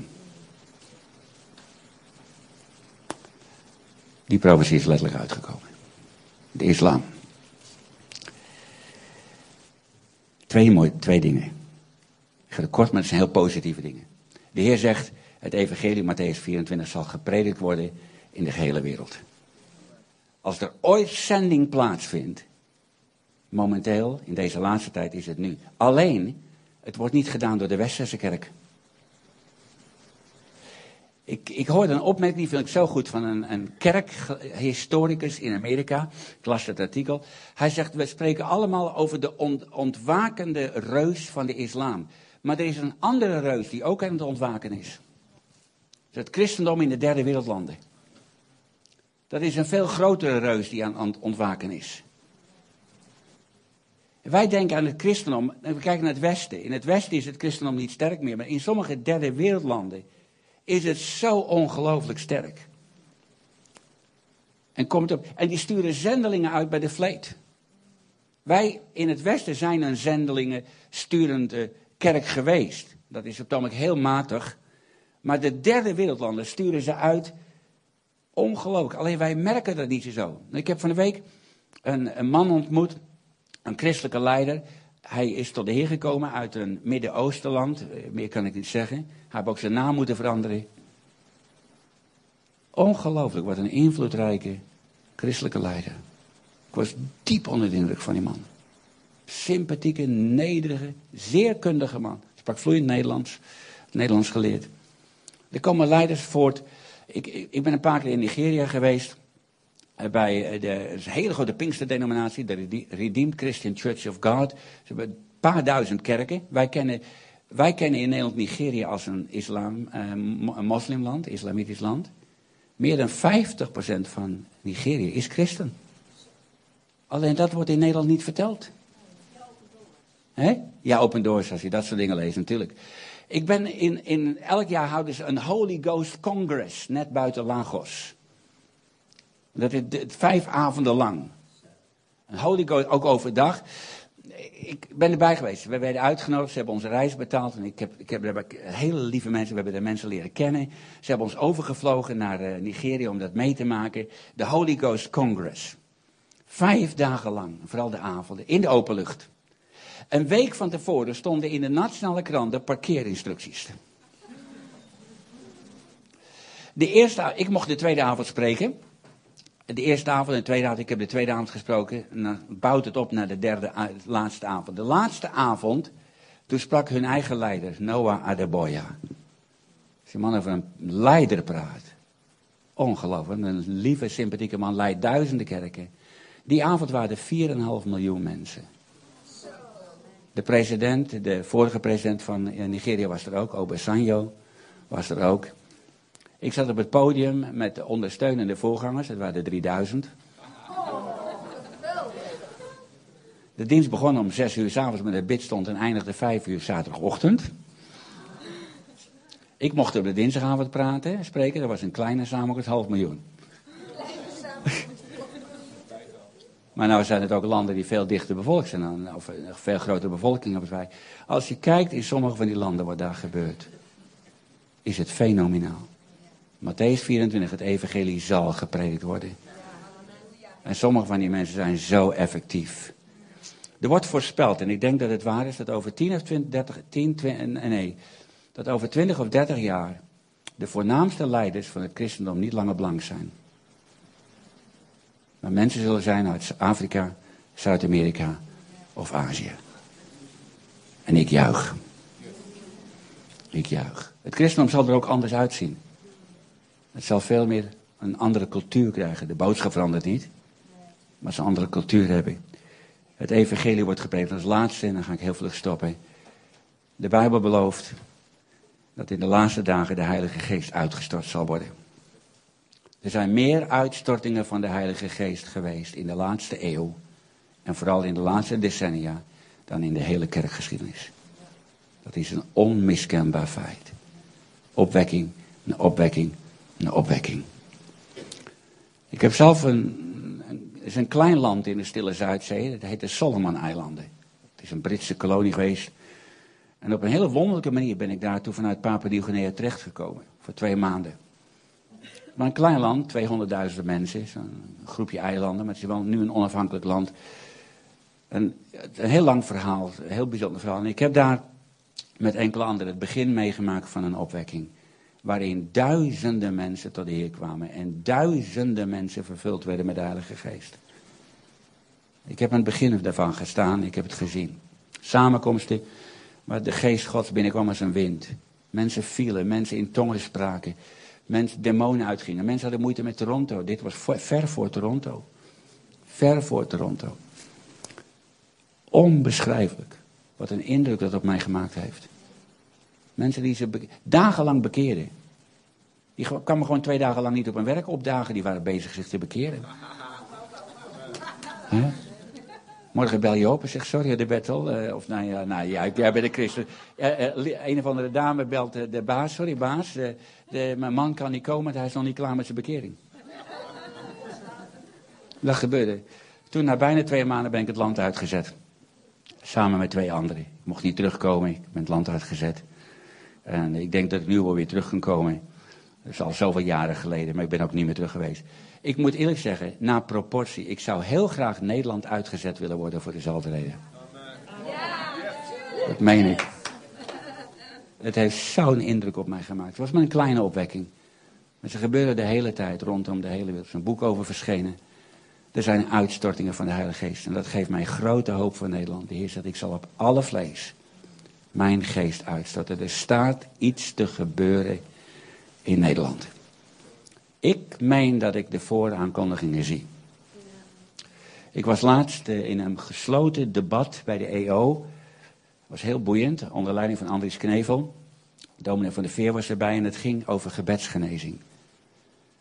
Die profetie is letterlijk uitgekomen. De islam. Twee, mooi, twee dingen. Ik ga het kort, maar het zijn heel positieve dingen. De Heer zegt, het evangelie Matthäus 24 zal gepredikt worden in de gehele wereld. Als er ooit zending plaatsvindt, momenteel, in deze laatste tijd is het nu. Alleen, het wordt niet gedaan door de Westerse kerk. Ik, ik hoorde een opmerking, die vind ik zo goed, van een, een kerkhistoricus in Amerika. Ik las het artikel. Hij zegt, we spreken allemaal over de ontwakende reus van de islam. Maar er is een andere reus die ook aan het ontwaken is. Het christendom in de derde wereldlanden. Dat is een veel grotere reus die aan het ontwaken is. Wij denken aan het christendom, en we kijken naar het Westen. In het Westen is het christendom niet sterk meer, maar in sommige derde wereldlanden is het zo ongelooflijk sterk. En, komt op, en die sturen zendelingen uit bij de vleet. Wij in het Westen zijn een zendelingen sturende kerk geweest. Dat is op het heel matig. Maar de derde wereldlanden sturen ze uit. Ongelooflijk. Alleen wij merken dat niet zo. Ik heb van de week een, een man ontmoet, een christelijke leider. Hij is tot de Heer gekomen uit een Midden-Oostenland. Eh, meer kan ik niet zeggen. Hij heeft ook zijn naam moeten veranderen. Ongelooflijk, wat een invloedrijke christelijke leider. Ik was diep onder de indruk van die man. Sympathieke, nederige, zeer kundige man. Sprak vloeiend Nederlands, Nederlands geleerd. Er komen leiders voort. Ik, ik, ben een paar keer in Nigeria geweest. Eh, bij eh, de, hele grote Pinkster-denominatie, de Redeemed Christian Church of God. Ze hebben een paar duizend kerken. Wij kennen, wij kennen in Nederland Nigeria als een, islam, eh, een moslimland, islamitisch land. Meer dan 50% van Nigeria is christen. Alleen dat wordt in Nederland niet verteld. Ja, open doors als je dat soort dingen leest natuurlijk. Ik ben in, in, elk jaar houden ze een Holy Ghost Congress, net buiten Lagos. Dat is vijf avonden lang. Een Holy Ghost, ook overdag. Ik ben erbij geweest. We werden uitgenodigd, ze hebben onze reis betaald. En ik heb, ik heb, hele lieve mensen, we hebben de mensen leren kennen. Ze hebben ons overgevlogen naar uh, Nigeria om dat mee te maken. De Holy Ghost Congress. Vijf dagen lang, vooral de avonden, in de open lucht. Een week van tevoren stonden in de nationale kranten parkeerinstructies. De eerste, ik mocht de tweede avond spreken. De eerste avond en de tweede avond, ik heb de tweede avond gesproken. En dan bouwt het op naar de derde, laatste avond. De laatste avond, toen sprak hun eigen leider, Noah Adeboya. Als je man over een leider praat. Ongelooflijk. Een lieve, sympathieke man leidt duizenden kerken. Die avond waren er 4,5 miljoen mensen. De president, de vorige president van Nigeria was er ook, Obasanjo was er ook. Ik zat op het podium met de ondersteunende voorgangers, dat waren er 3000. De dienst begon om 6 uur s'avonds met het bidstond en eindigde 5 uur zaterdagochtend. Ik mocht op de dinsdagavond praten, spreken, dat was een kleine samenkomst, half miljoen. Maar nou zijn het ook landen die veel dichter bevolkt zijn, dan, of een veel grotere bevolking hebben wij. Als je kijkt in sommige van die landen wat daar gebeurt, is het fenomenaal. Matthäus 24, het evangelie zal gepredikt worden. En sommige van die mensen zijn zo effectief. Er wordt voorspeld, en ik denk dat het waar is, dat over 10 of 20, 30, 10, 20, nee, dat over 20 of 30 jaar de voornaamste leiders van het christendom niet langer blank zijn. Maar mensen zullen zijn uit Afrika, Zuid-Amerika of Azië. En ik juich. Ik juich. Het christendom zal er ook anders uitzien. Het zal veel meer een andere cultuur krijgen. De boodschap verandert niet. Maar ze een andere cultuur hebben. Het evangelie wordt gepredikt als laatste en dan ga ik heel vlug stoppen. De Bijbel belooft dat in de laatste dagen de Heilige Geest uitgestort zal worden. Er zijn meer uitstortingen van de Heilige Geest geweest in de laatste eeuw. En vooral in de laatste decennia dan in de hele kerkgeschiedenis. Dat is een onmiskenbaar feit. Opwekking, een opwekking, een opwekking. Ik heb zelf een, een, is een klein land in de Stille Zuidzee, dat heet de Solomon-eilanden. Het is een Britse kolonie geweest. En op een hele wonderlijke manier ben ik daartoe vanuit Papua-Nieuw-Guinea terechtgekomen. Voor twee maanden. Maar een klein land, 200.000 mensen, een groepje eilanden, maar het is wel nu een onafhankelijk land. een heel lang verhaal, een heel bijzonder verhaal. En ik heb daar met enkele anderen het begin meegemaakt van een opwekking. Waarin duizenden mensen tot de Heer kwamen en duizenden mensen vervuld werden met de Heilige Geest. Ik heb aan het begin daarvan gestaan, ik heb het gezien. Samenkomsten waar de geest Gods binnenkwam als een wind. Mensen vielen, mensen in tongen spraken, mensen, demonen uitgingen. Mensen hadden moeite met Toronto. Dit was ver voor Toronto. Ver voor Toronto. Onbeschrijfelijk. Wat een indruk dat op mij gemaakt heeft. Mensen die ze dagenlang bekeerden. Die kwamen gewoon twee dagen lang niet op hun werk opdagen. Die waren bezig zich te bekeren. Morgen bel je op en zegt, sorry de Bettel. Uh, of nou ja, nou, ja, jij bent een christen. Uh, uh, een of andere dame belt de baas. Sorry baas, de, mijn man kan niet komen, hij is nog niet klaar met zijn bekering. Dat gebeurde. Toen na bijna twee maanden ben ik het land uitgezet. Samen met twee anderen. Ik mocht niet terugkomen, ik ben het land uitgezet. En ik denk dat ik nu wel weer terug kan komen. Dat is al zoveel jaren geleden, maar ik ben ook niet meer terug geweest. Ik moet eerlijk zeggen, na proportie, ik zou heel graag Nederland uitgezet willen worden voor dezelfde reden. Dat meen ik. Het heeft zo'n indruk op mij gemaakt. Het was maar een kleine opwekking. Maar ze gebeuren de hele tijd rondom de hele wereld. Er is een boek over verschenen. Er zijn uitstortingen van de Heilige Geest. En dat geeft mij grote hoop voor Nederland. De Heer zegt, ik zal op alle vlees mijn geest uitstorten. Er staat iets te gebeuren in Nederland. Ik meen dat ik de vooraankondigingen zie. Ik was laatst eh, in een gesloten debat bij de EO. Was heel boeiend, onder leiding van Andries Knevel. Dominee van de Veer was erbij en het ging over gebedsgenezing.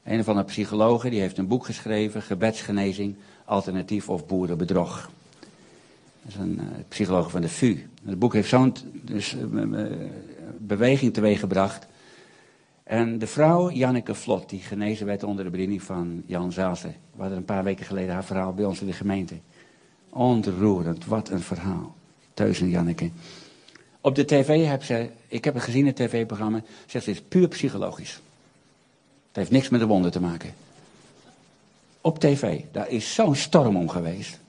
Een van de psychologen die heeft een boek geschreven, Gebedsgenezing, Alternatief of Boerenbedrog. Dat is een uh, psycholoog van de VU. Het boek heeft zo'n dus, uh, beweging teweeggebracht en de vrouw, Janneke Vlot, die genezen werd onder de bediening van Jan Zaalse. We hadden een paar weken geleden haar verhaal bij ons in de gemeente. Ontroerend, wat een verhaal. Teus en Janneke. Op de tv heb ze, ik heb het gezien, het tv-programma, zegt ze, is puur psychologisch. Het heeft niks met de wonden te maken. Op tv, daar is zo'n storm om geweest.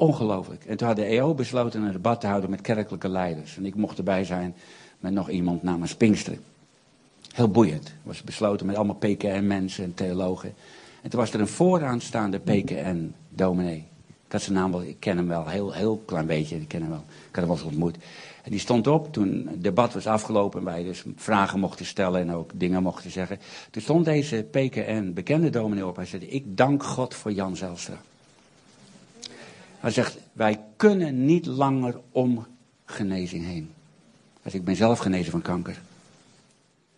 Ongelooflijk. En toen had de EO besloten een debat te houden met kerkelijke leiders. En ik mocht erbij zijn met nog iemand namens Pinksteren. Heel boeiend. Was besloten met allemaal PKN-mensen en theologen. En toen was er een vooraanstaande PKN-dominee. Ik had zijn naam wel, ik ken hem wel, heel, heel klein beetje, ik ken hem wel. Ik had hem wel eens ontmoet. En die stond op toen het debat was afgelopen en wij dus vragen mochten stellen en ook dingen mochten zeggen. Toen stond deze PKN, bekende dominee op, hij zei, ik dank God voor Jan Zelstra. Hij zegt, wij kunnen niet langer om genezing heen. Dus ik ben zelf genezen van kanker.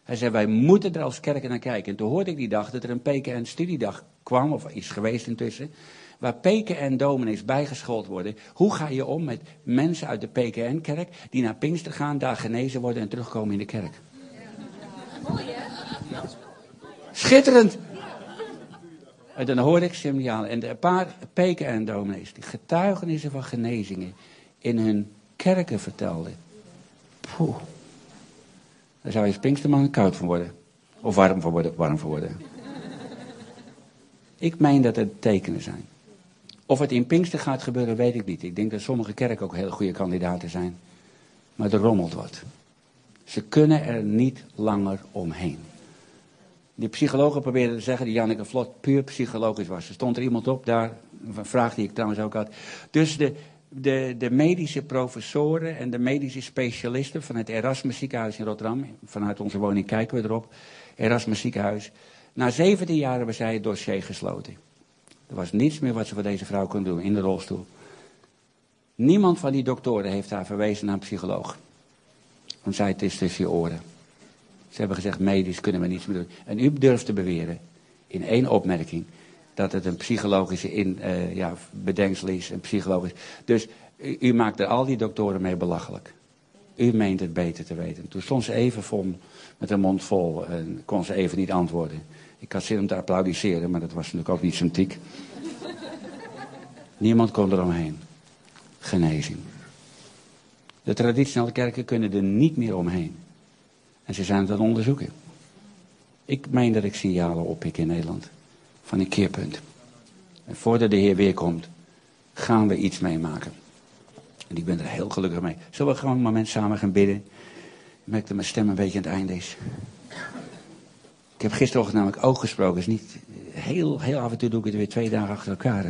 Hij zei, wij moeten er als kerk naar kijken. En toen hoorde ik die dag dat er een PKN-studiedag kwam, of is geweest intussen, waar PKN-dominees bijgeschoold worden. Hoe ga je om met mensen uit de PKN-kerk die naar Pinkster gaan, daar genezen worden en terugkomen in de kerk? Schitterend! En dan hoorde ik Simliaan en een paar PKN-dominees die getuigenissen van genezingen in hun kerken vertelden. Poeh. Daar zou je Pinksterman koud van worden. Of warm van worden, warm van worden. Ik meen dat er tekenen zijn. Of het in Pinkster gaat gebeuren, weet ik niet. Ik denk dat sommige kerken ook hele goede kandidaten zijn. Maar er rommelt wat. Ze kunnen er niet langer omheen. Die psychologen probeerden te zeggen, die Janneke Vlot puur psychologisch was. Er stond er iemand op daar, een vraag die ik trouwens ook had. Dus de, de, de medische professoren en de medische specialisten van het Erasmus ziekenhuis in Rotterdam, vanuit onze woning kijken we erop, Erasmus ziekenhuis. Na 17 jaar hebben zij het dossier gesloten. Er was niets meer wat ze voor deze vrouw konden doen in de rolstoel. Niemand van die doktoren heeft haar verwezen naar een psycholoog. Want zij het is tussen je oren. Ze hebben gezegd, medisch kunnen we niets meer doen. En u durft te beweren, in één opmerking, dat het een psychologische in, uh, ja, bedenksel is, een psychologisch. Dus u, u, maakt er al die doktoren mee belachelijk. U meent het beter te weten. Toen stond ze even vol, met een mond vol en kon ze even niet antwoorden. Ik had zin om te applaudisseren, maar dat was natuurlijk ook niet sympathiek. Niemand kon eromheen. Genezing. De traditionele kerken kunnen er niet meer omheen. En ze zijn het aan het onderzoeken. Ik meen dat ik signalen oppik in Nederland van een keerpunt. En voordat de Heer weer komt, gaan we iets meemaken. En ik ben er heel gelukkig mee. Zullen we gewoon een moment samen gaan bidden? Ik merk dat mijn stem een beetje aan het einde is. Ik heb gisterochtend namelijk ook gesproken. is niet heel, heel af en toe doe ik het weer twee dagen achter elkaar.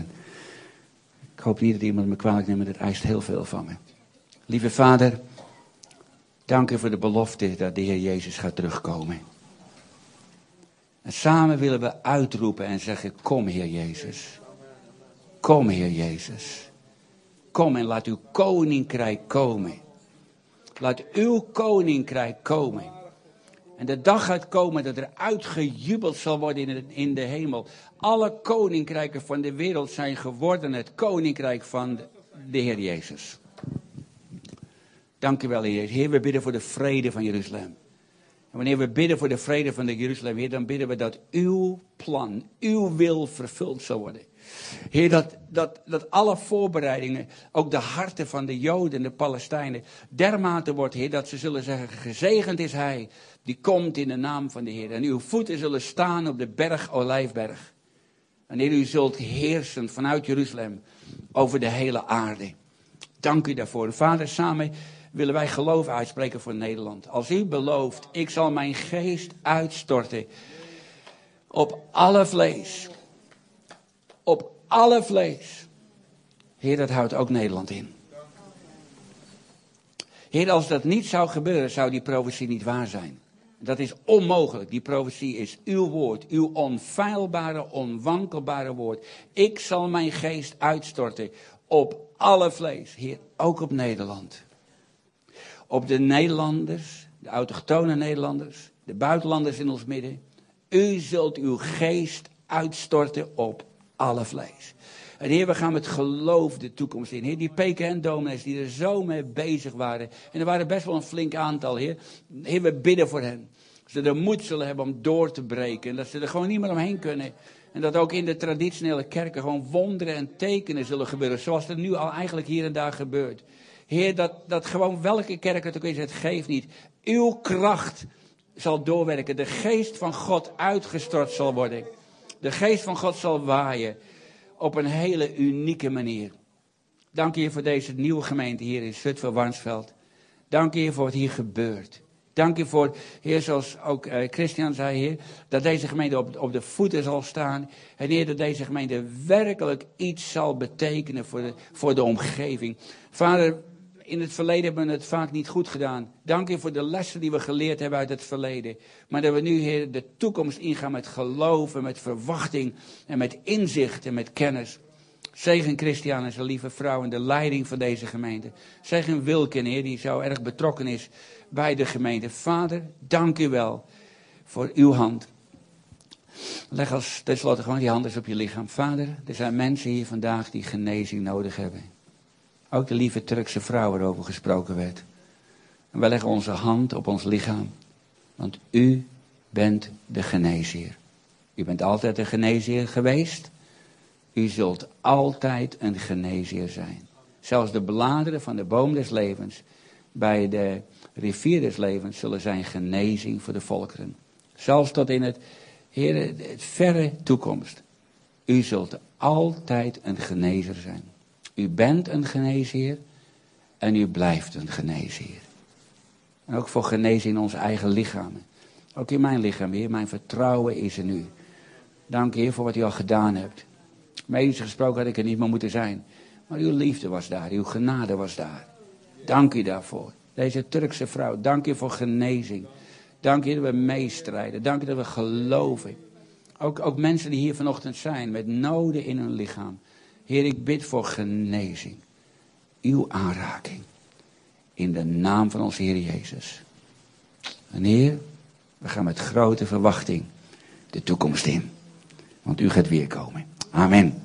Ik hoop niet dat iemand me kwalijk neemt, maar het eist heel veel van me. Lieve vader, dank u voor de belofte dat de Heer Jezus gaat terugkomen. En samen willen we uitroepen en zeggen, kom Heer Jezus. Kom Heer Jezus. Kom en laat uw koninkrijk komen. Laat uw koninkrijk komen. En de dag gaat komen dat er uitgejubeld zal worden in de, in de hemel. Alle koninkrijken van de wereld zijn geworden het koninkrijk van de, Heer Jezus. Dank u wel, Heer. Heer, we bidden voor de vrede van Jeruzalem. En wanneer we bidden voor de vrede van de Jeruzalem, Heer, dan bidden we dat uw plan, uw wil vervuld zal worden. Heer, dat, dat, dat alle voorbereidingen, ook de harten van de Joden en de Palestijnen, dermate wordt, Heer, dat ze zullen zeggen, gezegend is Hij, die komt in de naam van de Heer. En uw voeten zullen staan op de berg Olijfberg. En Heer, u zult heersen vanuit Jeruzalem over de hele aarde. Dank u daarvoor. Vader, samen willen wij geloof uitspreken voor Nederland. Als u belooft, ik zal mijn geest uitstorten op alle vlees. Op alle vlees. Heer, dat houdt ook Nederland in. Heer, als dat niet zou gebeuren, zou die profetie niet waar zijn. Dat is onmogelijk. Die profetie is uw woord, uw onfeilbare, onwankelbare woord. Ik zal mijn geest uitstorten op alle vlees, Heer, ook op Nederland. Op de Nederlanders, de autochtone Nederlanders, de buitenlanders in ons midden. U zult uw geest uitstorten op alle vlees. En Heer, we gaan met geloof de toekomst in. Heer, die PKN-dominees die er zo mee bezig waren. En er waren best wel een flink aantal, Heer. Heer, we bidden voor hen. Ze de moed zullen hebben om door te breken. En dat ze er gewoon niet meer omheen kunnen. En dat ook in de traditionele kerken gewoon wonderen en tekenen zullen gebeuren. Zoals er nu al eigenlijk hier en daar gebeurt. Heer, dat, dat gewoon welke kerk het ook is, het geeft niet. Uw kracht zal doorwerken. De geest van God uitgestort zal worden. De geest van God zal waaien op een hele unieke manier. Dank je voor deze nieuwe gemeente hier in Zutphen-Warnsveld. Dank je voor wat hier gebeurt. Dank je voor, Heer, zoals ook uh, Christian zei, Heer, dat deze gemeente op, op de voeten zal staan. En Heer, dat deze gemeente werkelijk iets zal betekenen voor de, voor de omgeving. Vader, in het verleden hebben we het vaak niet goed gedaan. Dank je voor de lessen die we geleerd hebben uit het verleden. Maar dat we nu, Heer, de toekomst ingaan met geloof en met verwachting en met inzicht en met kennis. Zegen Christian en zijn lieve vrouw en de leiding van deze gemeente. Zegen Wilken, Heer, die zo erg betrokken is bij de gemeente. Vader, dank u wel voor uw hand. Leg als tenslotte gewoon die hand eens op je lichaam. Vader, er zijn mensen hier vandaag die genezing nodig hebben. Ook de lieve Turkse vrouw waarover gesproken werd. En leggen onze hand op ons lichaam. Want u bent de geneesheer. U bent altijd een geneesheer geweest. U zult altijd een geneesheer zijn. Zelfs de bladeren van de boom des levens bij de rivier des levens zullen zijn genezing voor de volkeren. Zelfs tot in het, het verre toekomst. U zult altijd een genezer zijn. U bent een geneesheer en u blijft een geneesheer. En ook voor genezing in ons eigen lichamen. Ook in mijn lichaam, Heer, mijn vertrouwen is in u. Dank Heer voor wat u al gedaan hebt. Medisch gesproken had ik er niet meer moeten zijn. Maar uw liefde was daar, uw genade was daar. Dank u daarvoor. Deze Turkse vrouw, dank u voor genezing. Dank u dat we meestrijden. Dank u dat we geloven. Ook, ook mensen die hier vanochtend zijn met noden in hun lichaam. Heer, ik bid voor genezing. Uw aanraking. In de naam van onze Heer Jezus. En Heer, we gaan met grote verwachting de toekomst in. Want u gaat weer komen. Amen.